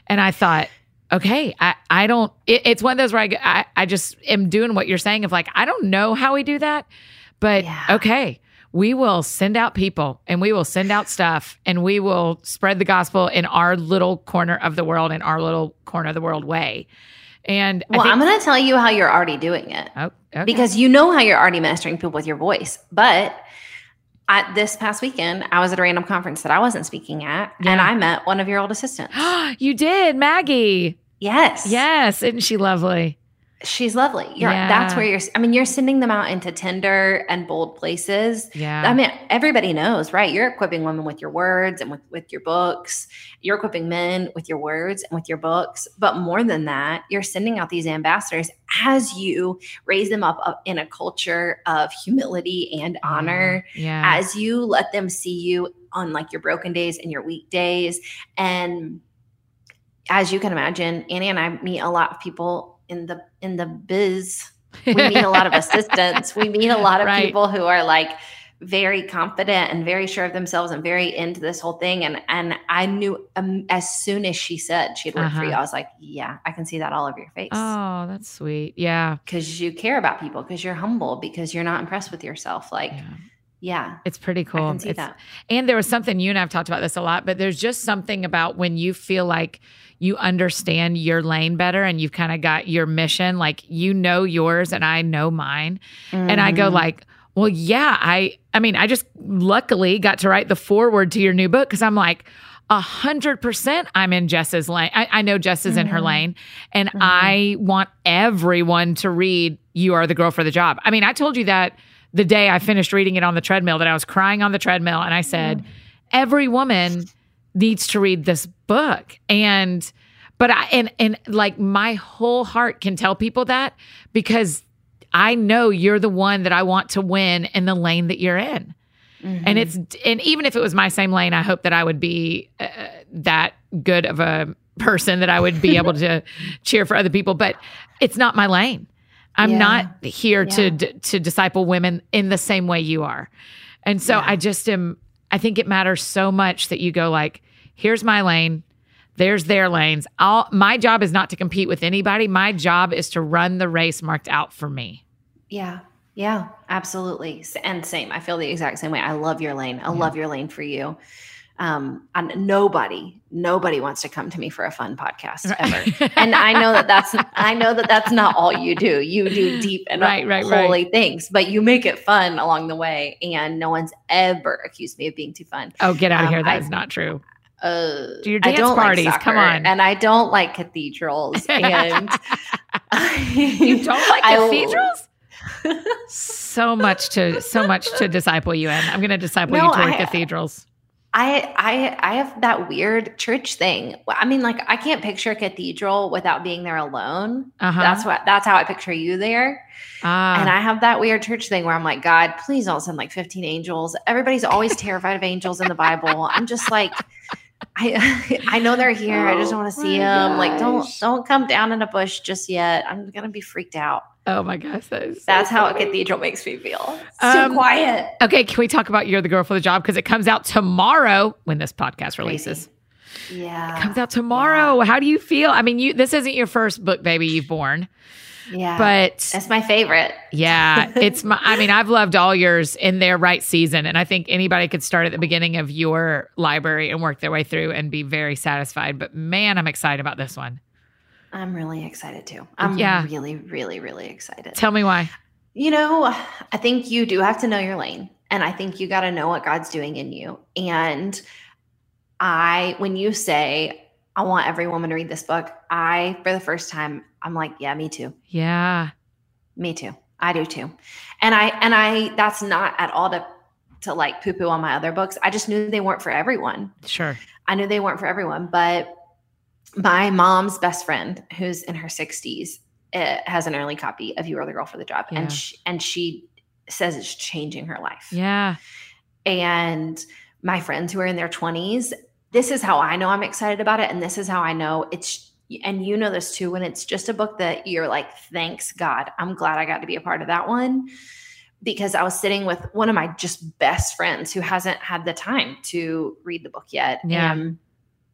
And I thought, okay, I, I don't, it, it's one of those where I, I, I, just am doing what you're saying of like, I don't know how we do that, but Yeah. okay, we will send out people and we will send out stuff and we will spread the gospel in our little corner of the world, in our little corner of the world way. And Well, think, I'm going to tell you how you're already doing it oh, okay. because you know how you're already ministering people with your voice. But I, this past weekend, I was at a random conference that I wasn't speaking at, and I met one of your old assistants. you did, Maggie. yes. Yes, isn't she lovely? She's lovely. You're, That's where you're, I mean, you're sending them out into tender and bold places. Yeah. I mean, everybody knows, right? You're equipping women with your words and with, with your books. You're equipping men with your words and with your books. But more than that, you're sending out these ambassadors as you raise them up, in a culture of humility and mm-hmm. honor, yeah. as you let them see you on like your broken days and your weekdays. And as you can imagine, Annie and I meet a lot of people in the in the biz we meet a lot of assistants. We meet a lot of Right. people who are like very confident and very sure of themselves and very into this whole thing. And and I knew um, as soon as she said she'd work for Uh-huh. you, I was like, yeah, I can see that all over your face Oh, that's sweet. Yeah. because you care about people, because you're humble, because you're not impressed with yourself. Like, yeah. yeah, It's pretty cool. I can see It's- that. And there was something you and I've talked about this a lot, but there's just something about when you feel like you understand your lane better and you've kind of got your mission, like you know yours and I know mine. And I go Mhm. like, well, yeah, I I mean, I just luckily got to write the foreword to your new book because I'm like, a hundred percent I'm in Jess's lane. I, I know Jess is in her Mhm. lane. And Mhm. I want everyone to read You Are the Girl for the Job. I mean, I told you that the day I finished reading it on the treadmill, that I was crying on the treadmill and I said, every woman needs to read this book. And but I and and like my whole heart can tell people that because I know you're the one that I want to win in the lane that you're in. Mm-hmm. And it's and even if it was my same lane, I hope that I would be uh, that good of a person that I would be able to cheer for other people, but it's not my lane. I'm yeah. not here yeah. to to disciple women in the same way you are. And so yeah. I just am I think it matters so much that you go like, here's my lane, there's their lanes. All my job is not to compete with anybody. My job is to run the race marked out for me. Yeah. Yeah, absolutely. And same. I feel the exact same way. I love your lane. I love your lane for you um and nobody nobody wants to come to me for a fun podcast ever. And i know that that's i know that that's not all you do. You do deep and right, right, holy right. things but you make it fun along the way and no one's ever accused me of being too fun. Oh get out of um, here. That I, is not true. Uh, do your dance parties like come on. and i don't like cathedrals and you don't like cathedrals? So much to so much to disciple you in. I'm going to disciple no, you toward I, cathedrals I I I have that weird church thing. I mean, like I can't picture a cathedral without being there alone. Uh-huh. That's what that's how I picture you there. Ah. And I have that weird church thing where I'm like, God, please don't send like 15 angels. Everybody's always terrified of angels in the Bible. I'm just like, I I know they're here. Oh, I just oh want to see them. Gosh. Like, don't don't come down in a bush just yet. I'm gonna be freaked out. Oh my gosh, that is so that's funny. how a cathedral makes me feel. Um, too quiet. Okay, can we talk about "You're the Girl for the Job" because it comes out tomorrow when this podcast releases. Crazy. Yeah, it comes out tomorrow. Yeah. How do you feel? I mean, you this isn't your first book, baby. You've born. Yeah. But that's my favorite. yeah. It's my, I mean, I've loved all yours in their right season. And I think anybody could start at the beginning of your library and work their way through and be very satisfied. But man, I'm excited about this one. I'm really excited too. I'm yeah. really, really, really excited. Tell me why. You know, I think you do have to know your lane. And I think you got to know what God's doing in you. And I, when you say, I want every woman to read this book, I, for the first time, I'm like, yeah, me too. Yeah. Me too. I do too. And I, and I, that's not at all to, to like poo poo on my other books. I just knew they weren't for everyone. Sure. I knew they weren't for everyone, but my mom's best friend, who's in her 60s, uh, has an early copy of You Are the Girl for the Job, yeah. and she, and she says it's changing her life. Yeah. And my friends who are in their 20s, this is how I know I'm excited about it, and this is how I know it's. And you know this too when it's just a book that you're like, thanks God, I'm glad I got to be a part of that one because I was sitting with one of my just best friends who hasn't had the time to read the book yet. Yeah.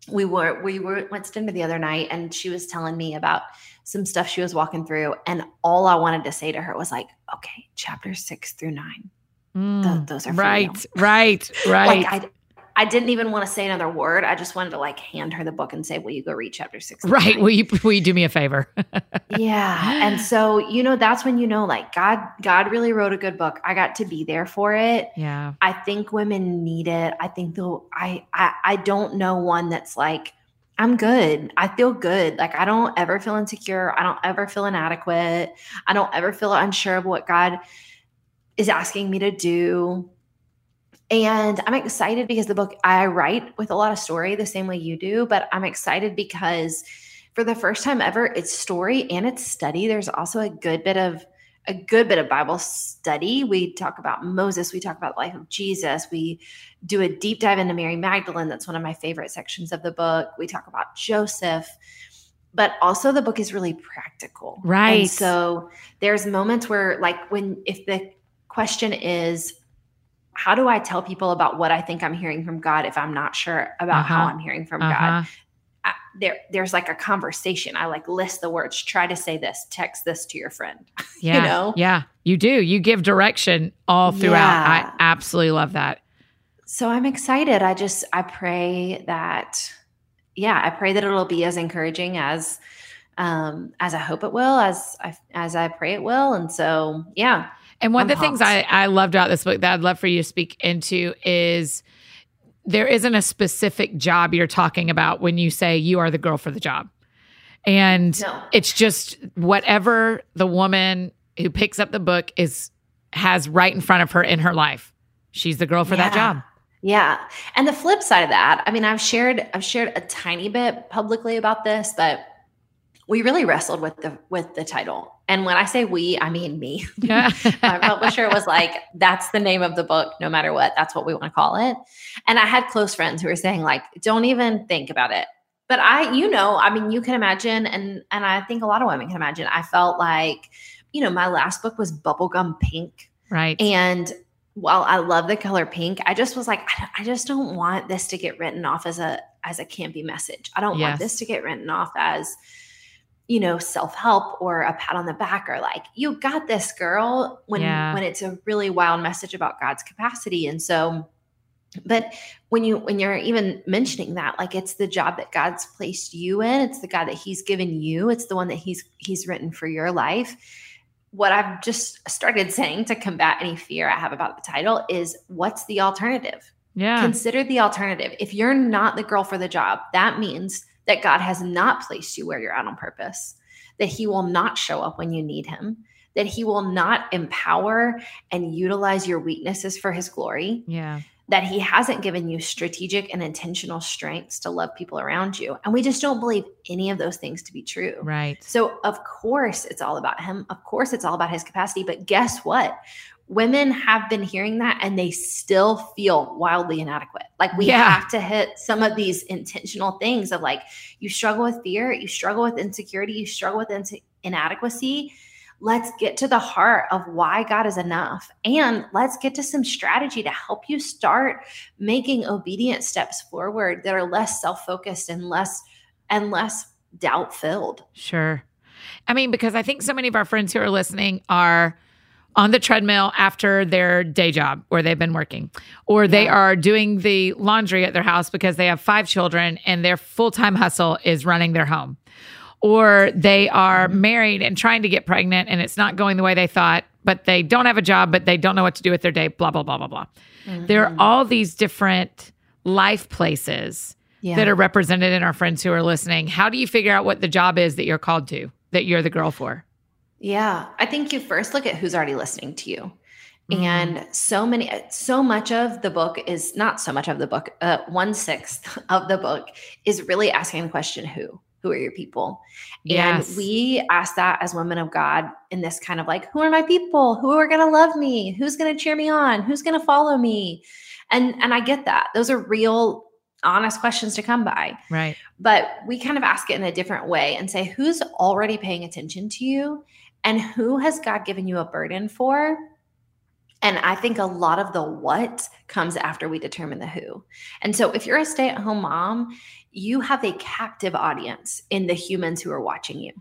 We were we were went to dinner the other night and she was telling me about some stuff she was walking through and all i wanted to say to her was like okay chapter six through nine. Mm, th- those are right right right. Like I, didn't even want to say another word. I just wanted to like hand her the book and say, "Will you go read chapter six? Right? Will you will you do me a favor? yeah. And so you know that's when you know like God God really wrote a good book. I got to be there for it. Yeah. I think women need it. I think though I I I don't know one that's like I'm good. I feel good. Like I don't ever feel insecure. I don't ever feel inadequate. I don't ever feel unsure of what God is asking me to do. And I'm excited because the book I write with a lot of story the same way you do, but I'm excited because for the first time ever, it's story and it's study. There's also a good bit of a good bit of Bible study. We talk about Moses, we talk about the life of Jesus, we do a deep dive into Mary Magdalene. That's one of my favorite sections of the book. We talk about Joseph but also the book is really practical. Right. And so there's moments where like when if the question is how do I tell people about what I think I'm hearing from God if I'm not sure about uh-huh. how I'm hearing from uh-huh. God? I, there, there's like a conversation. I like list the words. Try to say this. Text this to your friend. Yeah, you know. Yeah, you do. You give direction all throughout. Yeah. I absolutely love that. So I'm excited. I just I pray that, yeah, I pray that it'll be as encouraging as, um, as I hope it will, as I as I pray it will. And so, yeah, and one I'm of the pumped. things I, I loved about this book that I'd love for you to speak into is there isn't a specific job you're talking about when you say you are the girl for the job. And no. it's just whatever the woman who picks up the book is has right in front of her in her life. She's the girl for yeah. that job. Yeah. And the flip side of that, I mean, I've shared I've shared a tiny bit publicly about this, but we really wrestled with the with the title. And when I say we, I mean me. Yeah. My publisher was like, that's the name of the book, no matter what. That's what we want to call it. And I had close friends who were saying, like, don't even think about it. But I, you know, I mean, you can imagine, and and I think a lot of women can imagine. I felt like, you know, my last book was bubblegum pink. Right. And while I love the color pink, I just was like, I, I just don't want this to get written off as a as a campy message. I don't yes. want this to get written off as you know self-help or a pat on the back or like you got this girl when yeah. when it's a really wild message about god's capacity. And so but when you when you're even mentioning that like it's the job that god's placed you in it's the god that he's given you it's the one that he's he's written for your life. What i've just started saying to combat any fear i have about the title is what's the alternative? Yeah. Consider the alternative. If you're not the girl for the job that means that God has not placed you where you're at on purpose, that He will not show up when you need Him, that He will not empower and utilize your weaknesses for His glory. Yeah. That He hasn't given you strategic and intentional strengths to love people around you. And we just don't believe any of those things to be true. Right. So, of course, it's all about Him. Of course, it's all about His capacity. But guess what? Women have been hearing that and they still feel wildly inadequate. Like we yeah. have to hit some of these intentional things of like you struggle with fear, you struggle with insecurity, you struggle with in- inadequacy. Let's get to the heart of why God is enough. And let's get to some strategy to help you start making obedient steps forward that are less self-focused and less and less doubt-filled. Sure. I mean, because I think so many of our friends who are listening are on the treadmill after their day job where they've been working, or they yeah. are doing the laundry at their house because they have five children and their full time hustle is running their home, or they are mm-hmm. married and trying to get pregnant and it's not going the way they thought, but they don't have a job, but they don't know what to do with their day, blah, blah, blah, blah, blah. Mm-hmm. There are all these different life places yeah. that are represented in our friends who are listening. How do you figure out what the job is that you're called to, that you're the girl for? Yeah. I think you first look at who's already listening to you. Mm-hmm. And so many, so much of the book is not so much of the book, uh, one sixth of the book is really asking the question who? Who are your people? Yes. And we ask that as women of God in this kind of like, who are my people? Who are going to love me? Who's going to cheer me on? Who's going to follow me? And and I get that. Those are real honest questions to come by. Right. But we kind of ask it in a different way and say, who's already paying attention to you and who has God given you a burden for? And I think a lot of the what comes after we determine the who. And so if you're a stay at home mom, you have a captive audience in the humans who are watching you.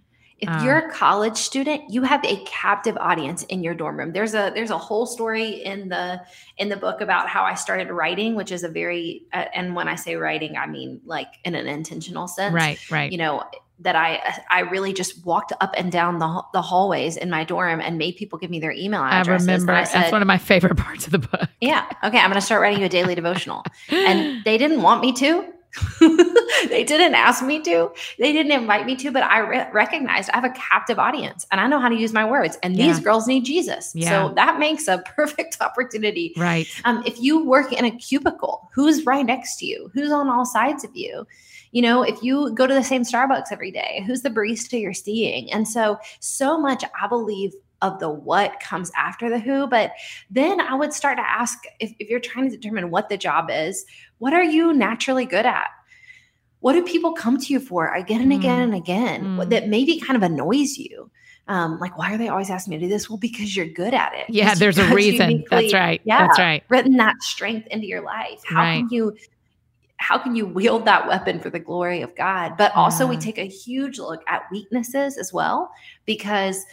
If uh, you're a college student, you have a captive audience in your dorm room. There's a there's a whole story in the in the book about how I started writing, which is a very uh, and when I say writing, I mean like in an intentional sense. Right, right. You know, that I I really just walked up and down the the hallways in my dorm and made people give me their email addresses. I remember I said, that's one of my favorite parts of the book. Yeah. Okay, I'm going to start writing you a daily devotional. And they didn't want me to. they didn't ask me to. They didn't invite me to, but I re- recognized I have a captive audience and I know how to use my words. And yeah. these girls need Jesus. Yeah. So that makes a perfect opportunity. Right. Um, if you work in a cubicle, who's right next to you? Who's on all sides of you? You know, if you go to the same Starbucks every day, who's the barista you're seeing? And so, so much, I believe, of the what comes after the who. But then I would start to ask if, if you're trying to determine what the job is, what are you naturally good at? What do people come to you for again and again mm. and again mm. that maybe kind of annoys you? Um, like, why are they always asking me to do this? Well, because you're good at it. Yeah, there's a reason. That's right. Yeah, that's right. Written that strength into your life. How right. can you how can you wield that weapon for the glory of God? But also, we take a huge look at weaknesses as well, because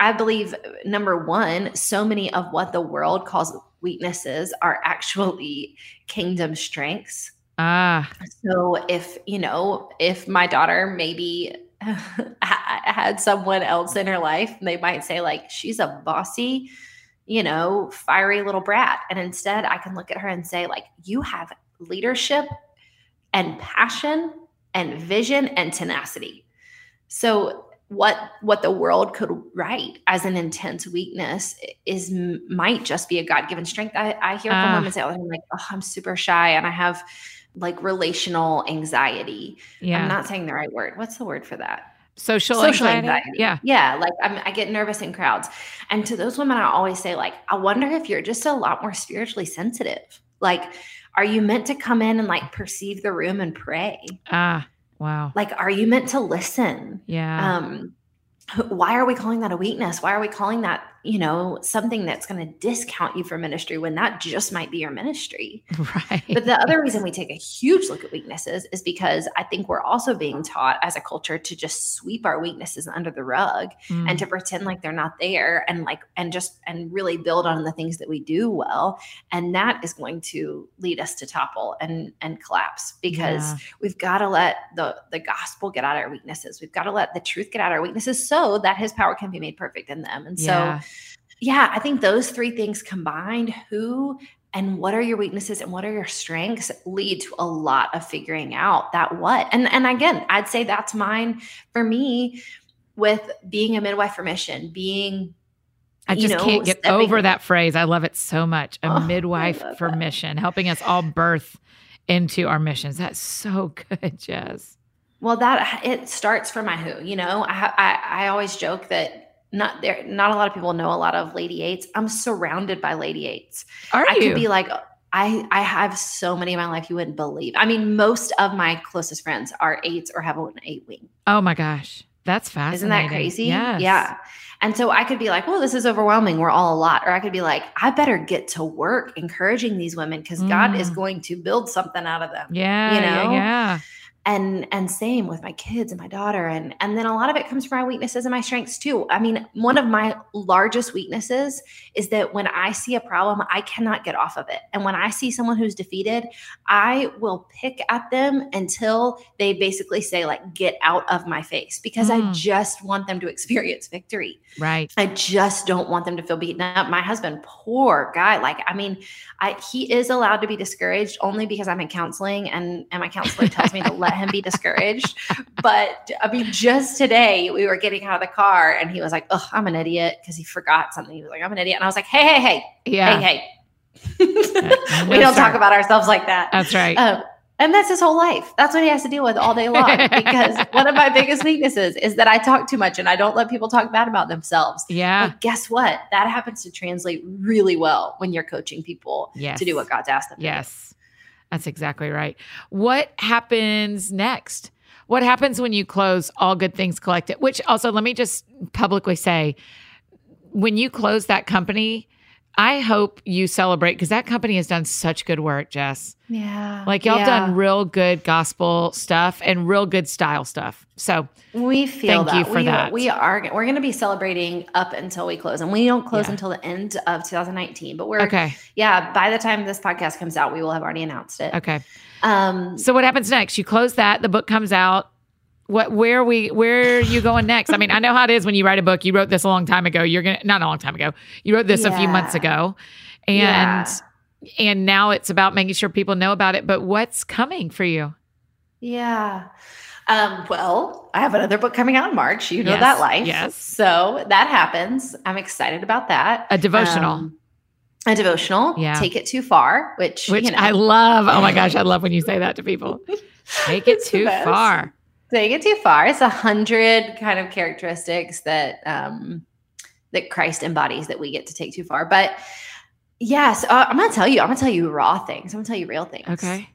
I believe, number one, so many of what the world calls weaknesses are actually kingdom strengths. Ah. So if, you know, if my daughter maybe had someone else in her life, they might say, like, she's a bossy, you know, fiery little brat. And instead, I can look at her and say, like, you have leadership and passion and vision and tenacity. So what what the world could write as an intense weakness is might just be a god-given strength. I, I hear from uh, women say the time, like, oh, I'm super shy and I have like relational anxiety. Yeah. I'm not saying the right word. What's the word for that? social, social anxiety? anxiety. Yeah. Yeah. Like I'm, I get nervous in crowds. And to those women, I always say, like, I wonder if you're just a lot more spiritually sensitive. Like, are you meant to come in and like perceive the room and pray? Ah, wow. Like, are you meant to listen? Yeah. Um, why are we calling that a weakness? Why are we calling that, you know, something that's going to discount you for ministry when that just might be your ministry? right. But the other reason we take a huge look at weaknesses is because I think we're also being taught as a culture to just sweep our weaknesses under the rug Mm. and to pretend like they're not there and like and just and really build on the things that we do well and that is going to lead us to topple and and collapse because Yeah. we've got to let the the gospel get out of our weaknesses we've got to let the truth get out of our weaknesses so that his power can be made perfect in them and so Yeah. I think those three things combined, who and what are your weaknesses and what are your strengths lead to a lot of figuring out that what. And and again, I'd say that's mine for me with being a midwife for mission, being I you just know, can't get over that phrase. I love it so much. A Oh, midwife for that. mission, helping us all birth into our missions. That's so good, Jess. Well, that it starts from my who. You know, I I, I always joke that not there. Not a lot of people know a lot of lady eights. I'm surrounded by lady eights. Are I you? could be like, I I have so many in my life you wouldn't believe. I mean, most of my closest friends are eights or have an eight wing. oh my gosh. That's fascinating. Isn't that crazy? Yes. Yeah. And so I could be like, well, this is overwhelming. We're all a lot. Or I could be like, I better get to work encouraging these women because God is Mm. going to build something out of them. Yeah. You yeah, know? Yeah. And and same with my kids and my daughter and and then a lot of it comes from my weaknesses and my strengths too i mean one of my largest weaknesses is that when i see a problem i cannot get off of it and when i see someone who's defeated i will pick at them until they basically say like get out of my face because i Mm. just want them to experience victory Right. I just don't want them to feel beaten up. My husband, poor guy. Like, I mean, I he is allowed to be discouraged only because I'm in counseling and, and my counselor tells me to let him be discouraged. But I mean, just today we were getting out of the car and he was like, Oh, I'm an idiot because he forgot something. He was like, I'm an idiot. And I was like, Hey, hey, hey, Yeah. hey, hey. We don't talk about ourselves like that. That's right. Um, and that's his whole life. That's what he has to deal with all day long. Because one of my biggest weaknesses is that I talk too much and I don't let people talk bad about themselves. yeah. But guess what? That happens to translate really well when you're coaching people Yes. to do what God's asked them to do. Yes. That's exactly right. What happens next? What happens when you close All Good Things Collective? Which also, let me just publicly say, when you close that company, I hope you celebrate because that company has done such good work, Jess. Yeah. Like y'all Yeah. done real good gospel stuff and real good style stuff. So We feel Thank you that. for we, that. We are we're going to be celebrating up until we close, and we don't close Yeah. until the end of 2019. But we're okay, yeah. By the time this podcast comes out, we will have already announced it. okay. Um, So what happens next? You close that. The book comes out. What? Where are we? Where are you going next? I mean, I know how it is when you write a book. You wrote this a long time ago. You're gonna not a long time ago. You wrote this a few months ago, and Yeah. and now it's about making sure people know about it. But what's coming for you? Yeah. Um, well, I have another book coming out in March. You know Yes, that life. yes. So that happens. I'm excited about that. A devotional, Um, a devotional. Yeah. Take it too far, which, which you know, I love. Oh my gosh, I love when you say that to people. Take it too far. Take it too far. It's a hundred kind of characteristics that um that Christ embodies that we get to take too far. But yes, uh, I'm gonna tell you, I'm gonna tell you raw things. I'm gonna tell you real things. Okay.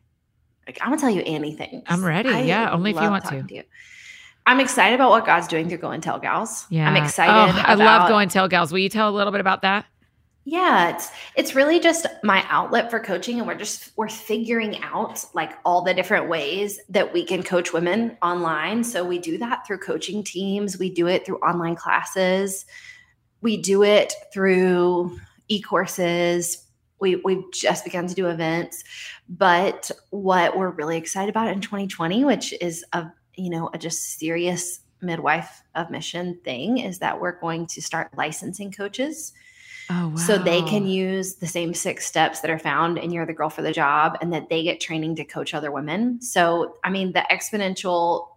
Like, I'm gonna tell you anything. I'm ready. Yeah, only if you want talking to. you. I'm excited about what God's doing through Go and Tell Gals. Yeah, I'm excited. Oh, I love about- Go and Tell Gals. Will you tell a little bit about that? Yeah, it's it's really just my outlet for coaching, and we're just we're figuring out like all the different ways that we can coach women online. So we do that through coaching teams. We do it through online classes. We do it through e-courses. We we've just begun to do events, but what we're really excited about in 2020, which is a you know a just serious midwife of mission thing, is that we're going to start licensing coaches Oh wow. so they can use the same six steps that are found in You're the Girl for the Job and that they get training to coach other women. So, I mean, the exponential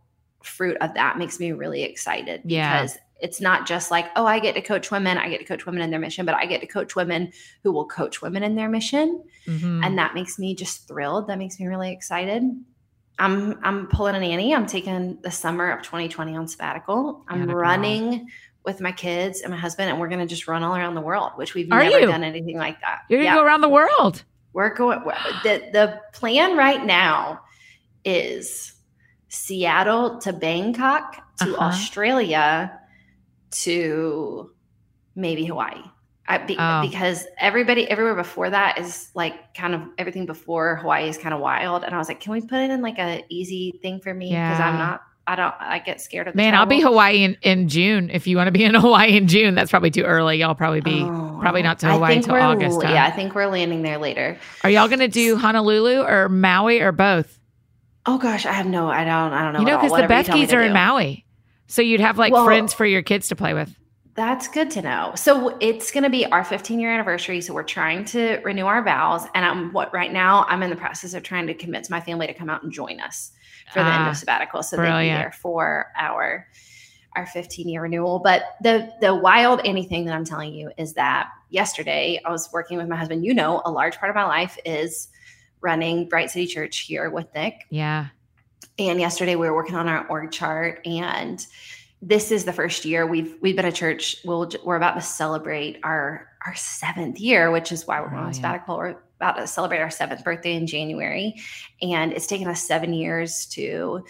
fruit of that makes me really excited Yeah. because it's not just like, oh, I get to coach women, I get to coach women in their mission, but I get to coach women who will coach women in their mission. Mhm. And that makes me just thrilled. That makes me really excited. I'm I'm pulling an Annie. I'm taking the summer of 2020 on sabbatical. I'm running with my kids and my husband, and we're gonna just run all around the world, which we've Are never you? done anything like that. You're gonna Yeah. go around the world. We're going. The the plan right now is Seattle to Bangkok to Uh-huh. Australia to maybe Hawaii. I, be, Oh. Because everybody everywhere before that is like kind of everything before Hawaii is kind of wild, and I was like, can we put it in like a easy thing for me? Because I'm not. I don't. I get scared of. the Man, I'll be. Hawaii in, in June. If you want to be in Hawaii in June, that's probably too early. Y'all probably be. Oh, probably not to Hawaii until August? Yeah, I think we're landing there later. Are y'all gonna do Honolulu or Maui or both? Oh gosh, I have no. I don't. I don't know. you know, because the Bethkes are in Maui, so you'd have like Well- friends for your kids to play with. That's good to know. So it's going to be our 15 year anniversary. So we're trying to renew our vows, and I'm what right now I'm in the process of trying to convince my family to come out and join us for the end Ah, of sabbatical, so they'll be there for our our 15 year renewal. But the the wild anything that I'm telling you is that yesterday I was working with my husband. You know, a large part of my life is running Bright City Church here with Nick. Yeah. And yesterday we were working on our org chart and this is the first year we've we've been a church. We'll we're about to celebrate our our seventh year, which is why we're going on Brilliant. sabbatical. We're about to celebrate our seventh birthday in January, and it's taken us seven years to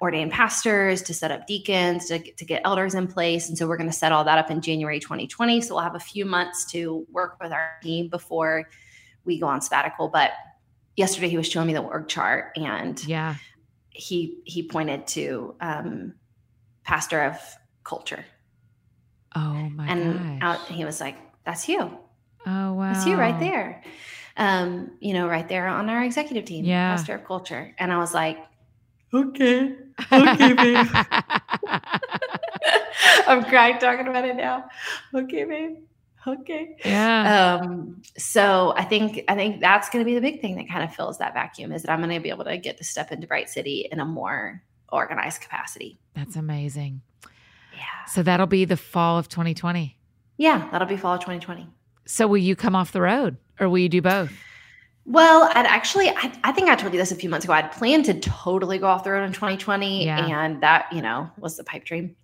ordain pastors, to set up deacons, to to get elders in place, and so we're going to set all that up in January 2020. So we'll have a few months to work with our team before we go on sabbatical. But yesterday he was showing me the org chart and Yeah. he he pointed to um pastor of culture Oh my and out, he was like that's you oh wow. that's you right there um you know right there on our executive team Yeah. pastor of culture. And i was like okay. Okay babe. I'm crying talking about it now. Okay babe. Okay. Yeah. um so i think i think that's going to be the big thing that kind of fills that vacuum is that i'm going to be able to get to step into bright city in a more organized capacity. That's amazing. yeah. So that'll be the fall of 2020. yeah that'll be fall of 2020 So will you come off the road or will you do both? well i'd actually I, I think i told you this a few months ago i'd planned to totally go off the road in 2020 Yeah. and that you know was the pipe dream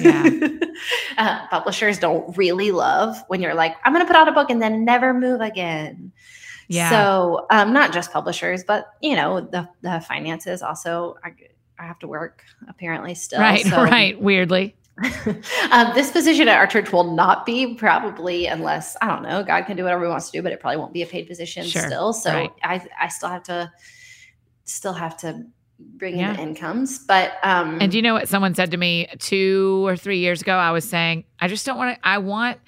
Yeah. uh, publishers don't really love when you're like i'm going to put out a book and then never move again Yeah. So, um, not just publishers, but you know, the the finances also. I, I have to work apparently still. right, So, right. Weirdly. Um, this position at our church will not be probably unless I don't know. God can do whatever He wants to do, but it probably won't be a paid position Sure, still. So right. I I still have to still have to bring Yeah. in the incomes. But um, And do you know what someone said to me two or three years ago? I was saying, I just don't want to, I want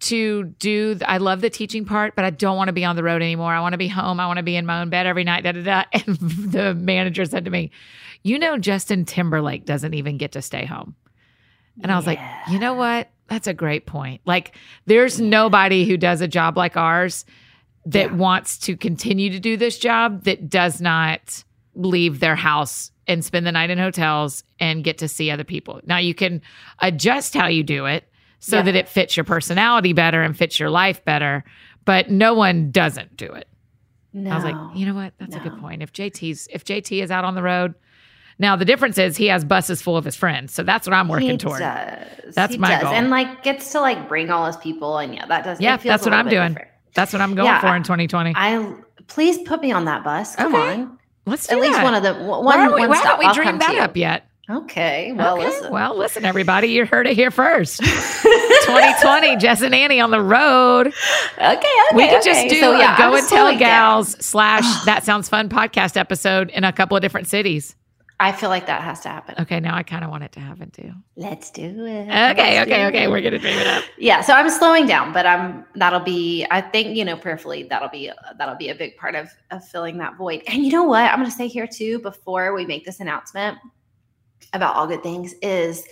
to do, I love the teaching part, but I don't want to be on the road anymore. I want to be home. I want to be in my own bed every night. Da, da, da. And the manager said to me, You know, Justin Timberlake doesn't even get to stay home. And I was like, You know what? That's a great point. Like, there's nobody who does a job like ours that Yeah. wants to continue to do this job that does not leave their house and spend the night in hotels and get to see other people. Now you can adjust how you do it so Yeah. that it fits your personality better and fits your life better, but no one doesn't do it. no, I was like, you know what? That's a good point. If JT's if JT is out on the road, now the difference is he has buses full of his friends. So that's what I'm working he toward. Does. That's He my does. goal. and like gets to like bring all his people, and yeah, that does. Yeah, that's what I'm doing. different. That's what I'm going Yeah, for in 2020. I please put me on that bus. Come Okay. on. Let's do it. At least one of the one. why we, one why haven't we I'll dreamed that up yet? Okay. Well, okay. listen. Well, listen, everybody, you heard it here first. 2020, Jess and Annie on the road. okay. Okay. we could okay. just do So, a yeah, Go I'm and Tell slowing down. Gals slash That Sounds Fun podcast episode in a couple of different cities. I feel like that has to happen. Okay, now I kind of want it to happen too. Let's do it. Okay, Let's okay, okay. it. We're gonna dream it up. yeah so i'm slowing down but i'm that'll be i think you know prayerfully that'll be that'll be a big part of of filling that void and you know what i'm going to say here too before we make this announcement about all good things is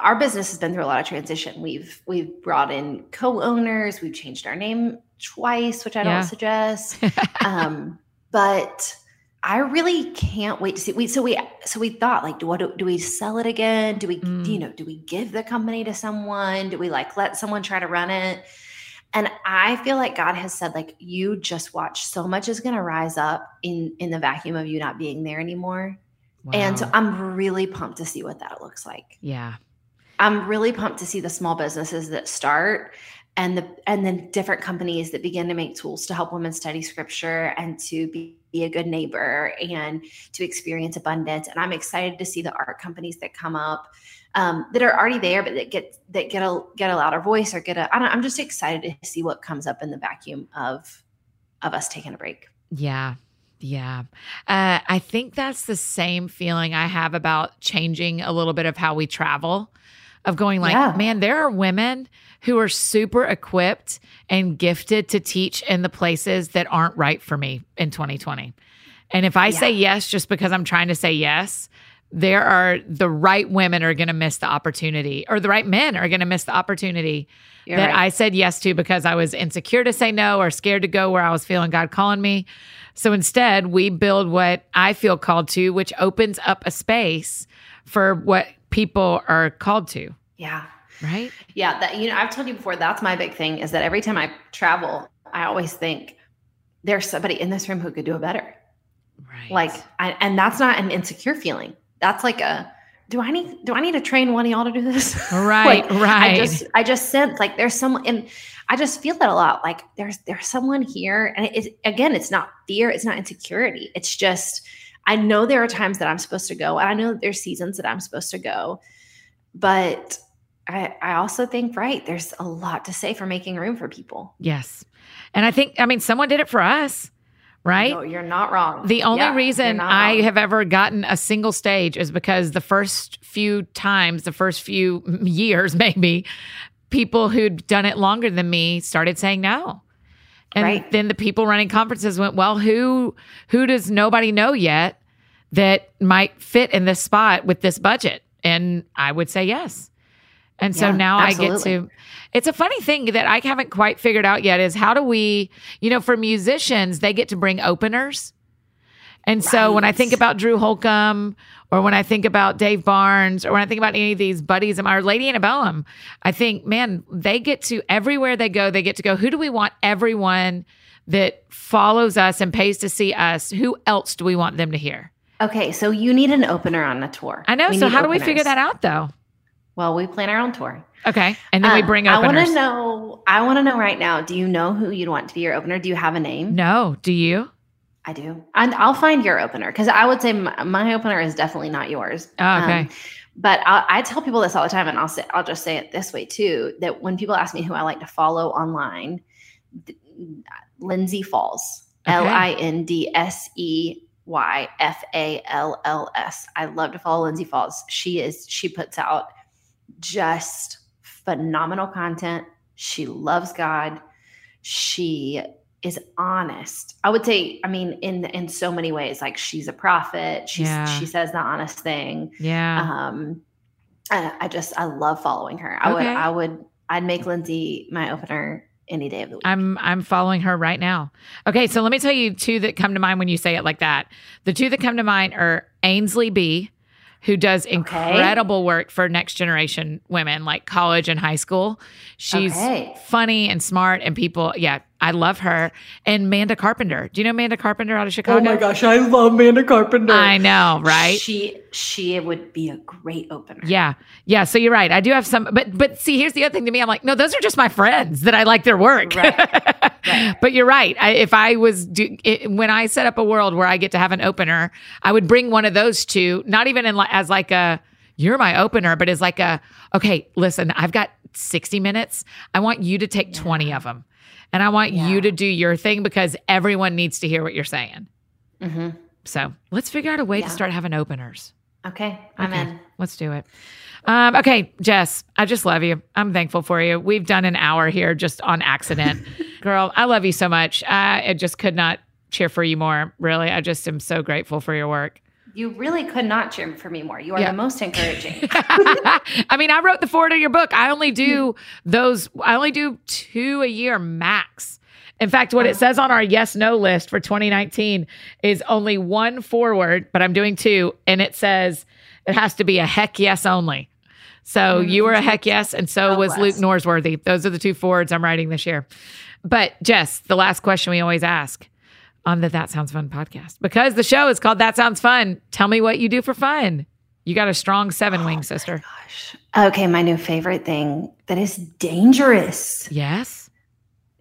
our business has been through a lot of transition we've we've brought in co-owners we've changed our name twice which i Yeah. don't suggest um but I really can't wait to see. We so we so we thought like, do what do, do we sell it again? Do we Mm. you know do we give the company to someone? Do we like let someone try to run it? And I feel like God has said, like, you just watch. So much is gonna rise up in in the vacuum of you not being there anymore. Wow. And so I'm really pumped to see what that looks like. yeah. I'm really pumped to see the small businesses that start and the and then different companies that begin to make tools to help women study scripture and to be, be a good neighbor and to experience abundance. And I'm excited to see the art companies that come up um, that are already there, but that get that get a get a louder voice or get a. I don't, I'm just excited to see what comes up in the vacuum of of us taking a break. Yeah. Yeah. Uh, I think that's the same feeling I have about changing a little bit of how we travel, of going like, Yeah. man, there are women who are super equipped and gifted to teach in the places that aren't right for me in 2020. And if I say yes just because I'm trying to say yes, there are the right women are going to miss the opportunity, or the right men are going to miss the opportunity You're that right. I said yes to because I was insecure to say no or scared to go where I was feeling God calling me. So instead, we build what I feel called to, which opens up a space for what people are called to, yeah. right? Yeah, that you know, I've told you before. That's my big thing is that every time I travel, I always think there's somebody in this room who could do it better. Right. Like, I, and that's not an insecure feeling. That's like a do I need do I need to train one of y'all to do this? right, Like, right. I just I just sense like there's someone and I just feel that a lot. Like there's there's someone here, and it, again, it's not fear, it's not insecurity. It's just I know there are times that I'm supposed to go, and I know there's seasons that I'm supposed to go, but I I also think right there's a lot to say for making room for people. yes. And I think, I mean, someone did it for us, right? No, you're not wrong. The only Yeah, reason I wrong. have ever gotten a single stage is because the first few times, the first few years, maybe, people who'd done it longer than me started saying no. And Right. then the people running conferences went, well, who who does nobody know yet that might fit in this spot with this budget? And I would say yes. And so Yeah, now I get to it's a funny thing that I haven't quite figured out yet is how do we, you know, for musicians, they get to bring openers. And so when I think about Drew Holcomb or when I think about Dave Barnes or when I think about any of these buddies of mine, or Lady Antebellum, I think, man, they get to everywhere they go, they get to go, who do we want everyone that follows us and pays to see us? Who else do we want them to hear? Okay. So you need an opener on the tour. I know. We so how do we figure that out though? Well, we plan our own tour. Okay. And then we Um, bring I want to know. I want to know right now. Do you know who you'd want to be your opener? Do you have a name? no, do you? I do. And I'll find your opener because I would say my, my opener is definitely not yours. Oh, okay. Um, but I, I tell people this all the time, and I'll say I'll just say it this way too: that when people ask me who I like to follow online, th- Lindsey Falls, L I N D S E Y F A L L S. I love to follow Lindsey Falls. She is she puts out just phenomenal content. She loves God. She is honest. I would say, I mean, in in so many ways, like she's a prophet. She's Yeah. she says the honest thing. Yeah. Um, I, I just I love following her. I would I would I'd make Lindsay my opener any day of the week. I'm I'm following her right now. Okay, so let me tell you two that come to mind when you say it like that. The two that come to mind are Ainsley B, who does incredible work for next generation women, like college and high school. She's Okay. funny and smart, and people, yeah, I love her. And Manda Carpenter. Do you know Manda Carpenter out of Chicago? Oh my gosh, I love Amanda Carpenter. I know, right? She she would be a great opener. Yeah. Yeah. So you're right. I do have some, but, but see, here's the other thing to me. I'm like, no, those are just my friends that I like their work. Right. Right. but you're right. I, if I was, do, it, when I set up a world where I get to have an opener, I would bring one of those two, not even in like, as like a, you're my opener, but as like a, okay, listen, I've got 60 minutes. I want you to take 20 of them. And I want Yeah. you to do your thing because everyone needs to hear what you're saying. hmm So let's figure out a way Yeah. to start having openers. Okay, I'm Okay. in. Let's do it. Um, okay, Jess, I just love you. I'm thankful for you. We've done an hour here just on accident. Girl, I love you so much. I, I just could not cheer for you more, really. I just am so grateful for your work. You really could not cheer for me more. You are Yeah. the most encouraging. I mean, I wrote the forward of your book. I only do mm-hmm. those, I only do two a year max. In fact, what it says on our yes no list for 2019 is only one forward, but I'm doing two. And it says it has to be a heck yes only. So mm-hmm. you were a heck yes, and so was. Luke Norsworthy. Those are the two forwards I'm writing this year. But Jess, the last question we always ask on the That Sounds Fun podcast, because the show is called That Sounds Fun. Tell me what you do for fun. You got a strong seven wing, sister. Gosh. Okay, my new favorite thing that is dangerous Yes.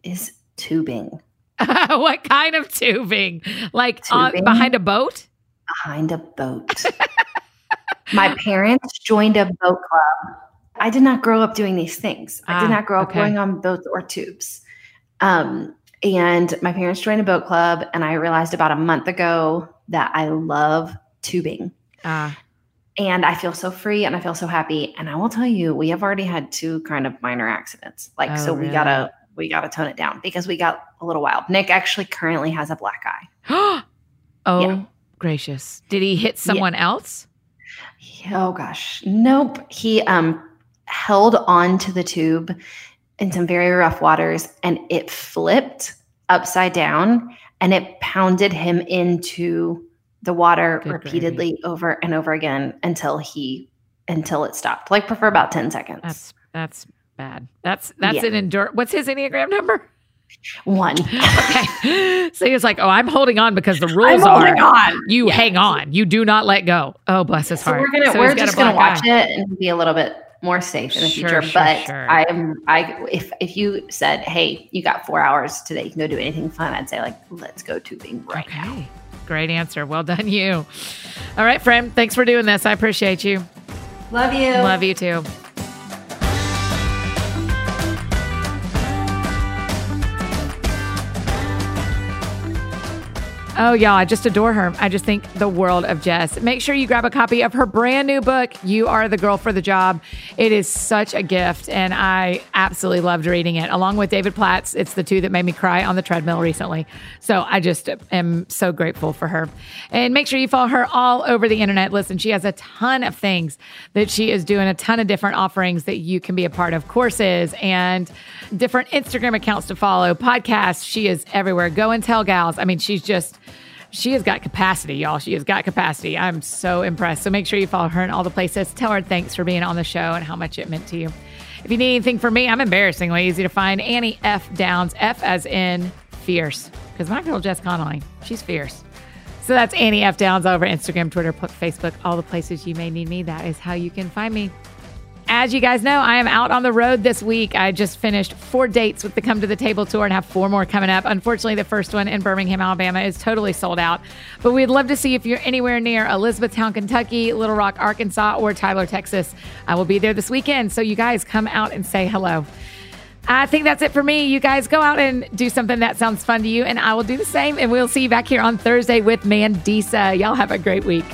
is tubing what kind of tubing? Like on, Tubing? behind a boat? behind a boat. my parents joined a boat club. I did not grow up doing these things. I Ah, did not grow up okay. going on boats or tubes. Um, and my parents joined a boat club, and I realized about a month ago that I love tubing. Ah, and I feel so free and I feel so happy. And I will tell you, we have already had two kind of minor accidents. Like, Oh, so we really? gotta we gotta tone it down because we got a little wild. Nick actually currently has a black eye. oh, Yeah. gracious. Did he hit someone else? Oh gosh, nope. He um held on to the tube in some very rough waters, and it flipped upside down, and it pounded him into the water Good repeatedly over and over again until he until it stopped. Like for about ten seconds. That's that's bad. That's that's Yeah. an endure. What's his enneagram number? One. Okay, so he's like, "Oh, I'm holding on because the rules are on. you Yeah. hang on, you do not let go." Oh, bless his So heart. we're gonna So we're he's got a just gonna watch eye. it and be a little bit more safe in the Sure, future. sure, but sure. I'm I if if you said, Hey, you got four hours today, you can go do anything fun, I'd say like, let's go tubing right now. Okay, great answer. Well done, you. All right, friend. Thanks for doing this. I appreciate you. Love you. Love you too. Oh, y'all, I just adore her. I just think the world of Jess. Make sure you grab a copy of her brand new book, You Are the Girl for the Job. It is such a gift, and I absolutely loved reading it. Along with David Platt's, it's the two that made me cry on the treadmill recently. So I just am so grateful for her. And make sure you follow her all over the internet. Listen, she has a ton of things that she is doing, a ton of different offerings that you can be a part of, courses and different Instagram accounts to follow, podcasts. She is everywhere. Go and Tell Gals. I mean, she's just she has got capacity, y'all. She has got capacity. I'm so impressed. So make sure you follow her in all the places. Tell her thanks for being on the show and how much it meant to you. If you need anything from me, I'm embarrassingly easy to find. Annie F. Downs, F as in fierce. Because my girl Jess Connolly, she's fierce. So that's Annie F. Downs over Instagram, Twitter, Facebook, all the places you may need me. That is how you can find me. As you guys know, I am out on the road this week. I just finished four dates with the Come to the Table tour and have four more coming up. Unfortunately, the first one in Birmingham, Alabama is totally sold out. But we'd love to see if you're anywhere near Elizabethtown, Kentucky, Little Rock, Arkansas, or Tyler, Texas. I will be there this weekend. So you guys come out and say hello. I think that's it for me. You guys go out and do something that sounds fun to you, and I will do the same. And we'll see you back here on Thursday with Mandisa. Y'all have a great week.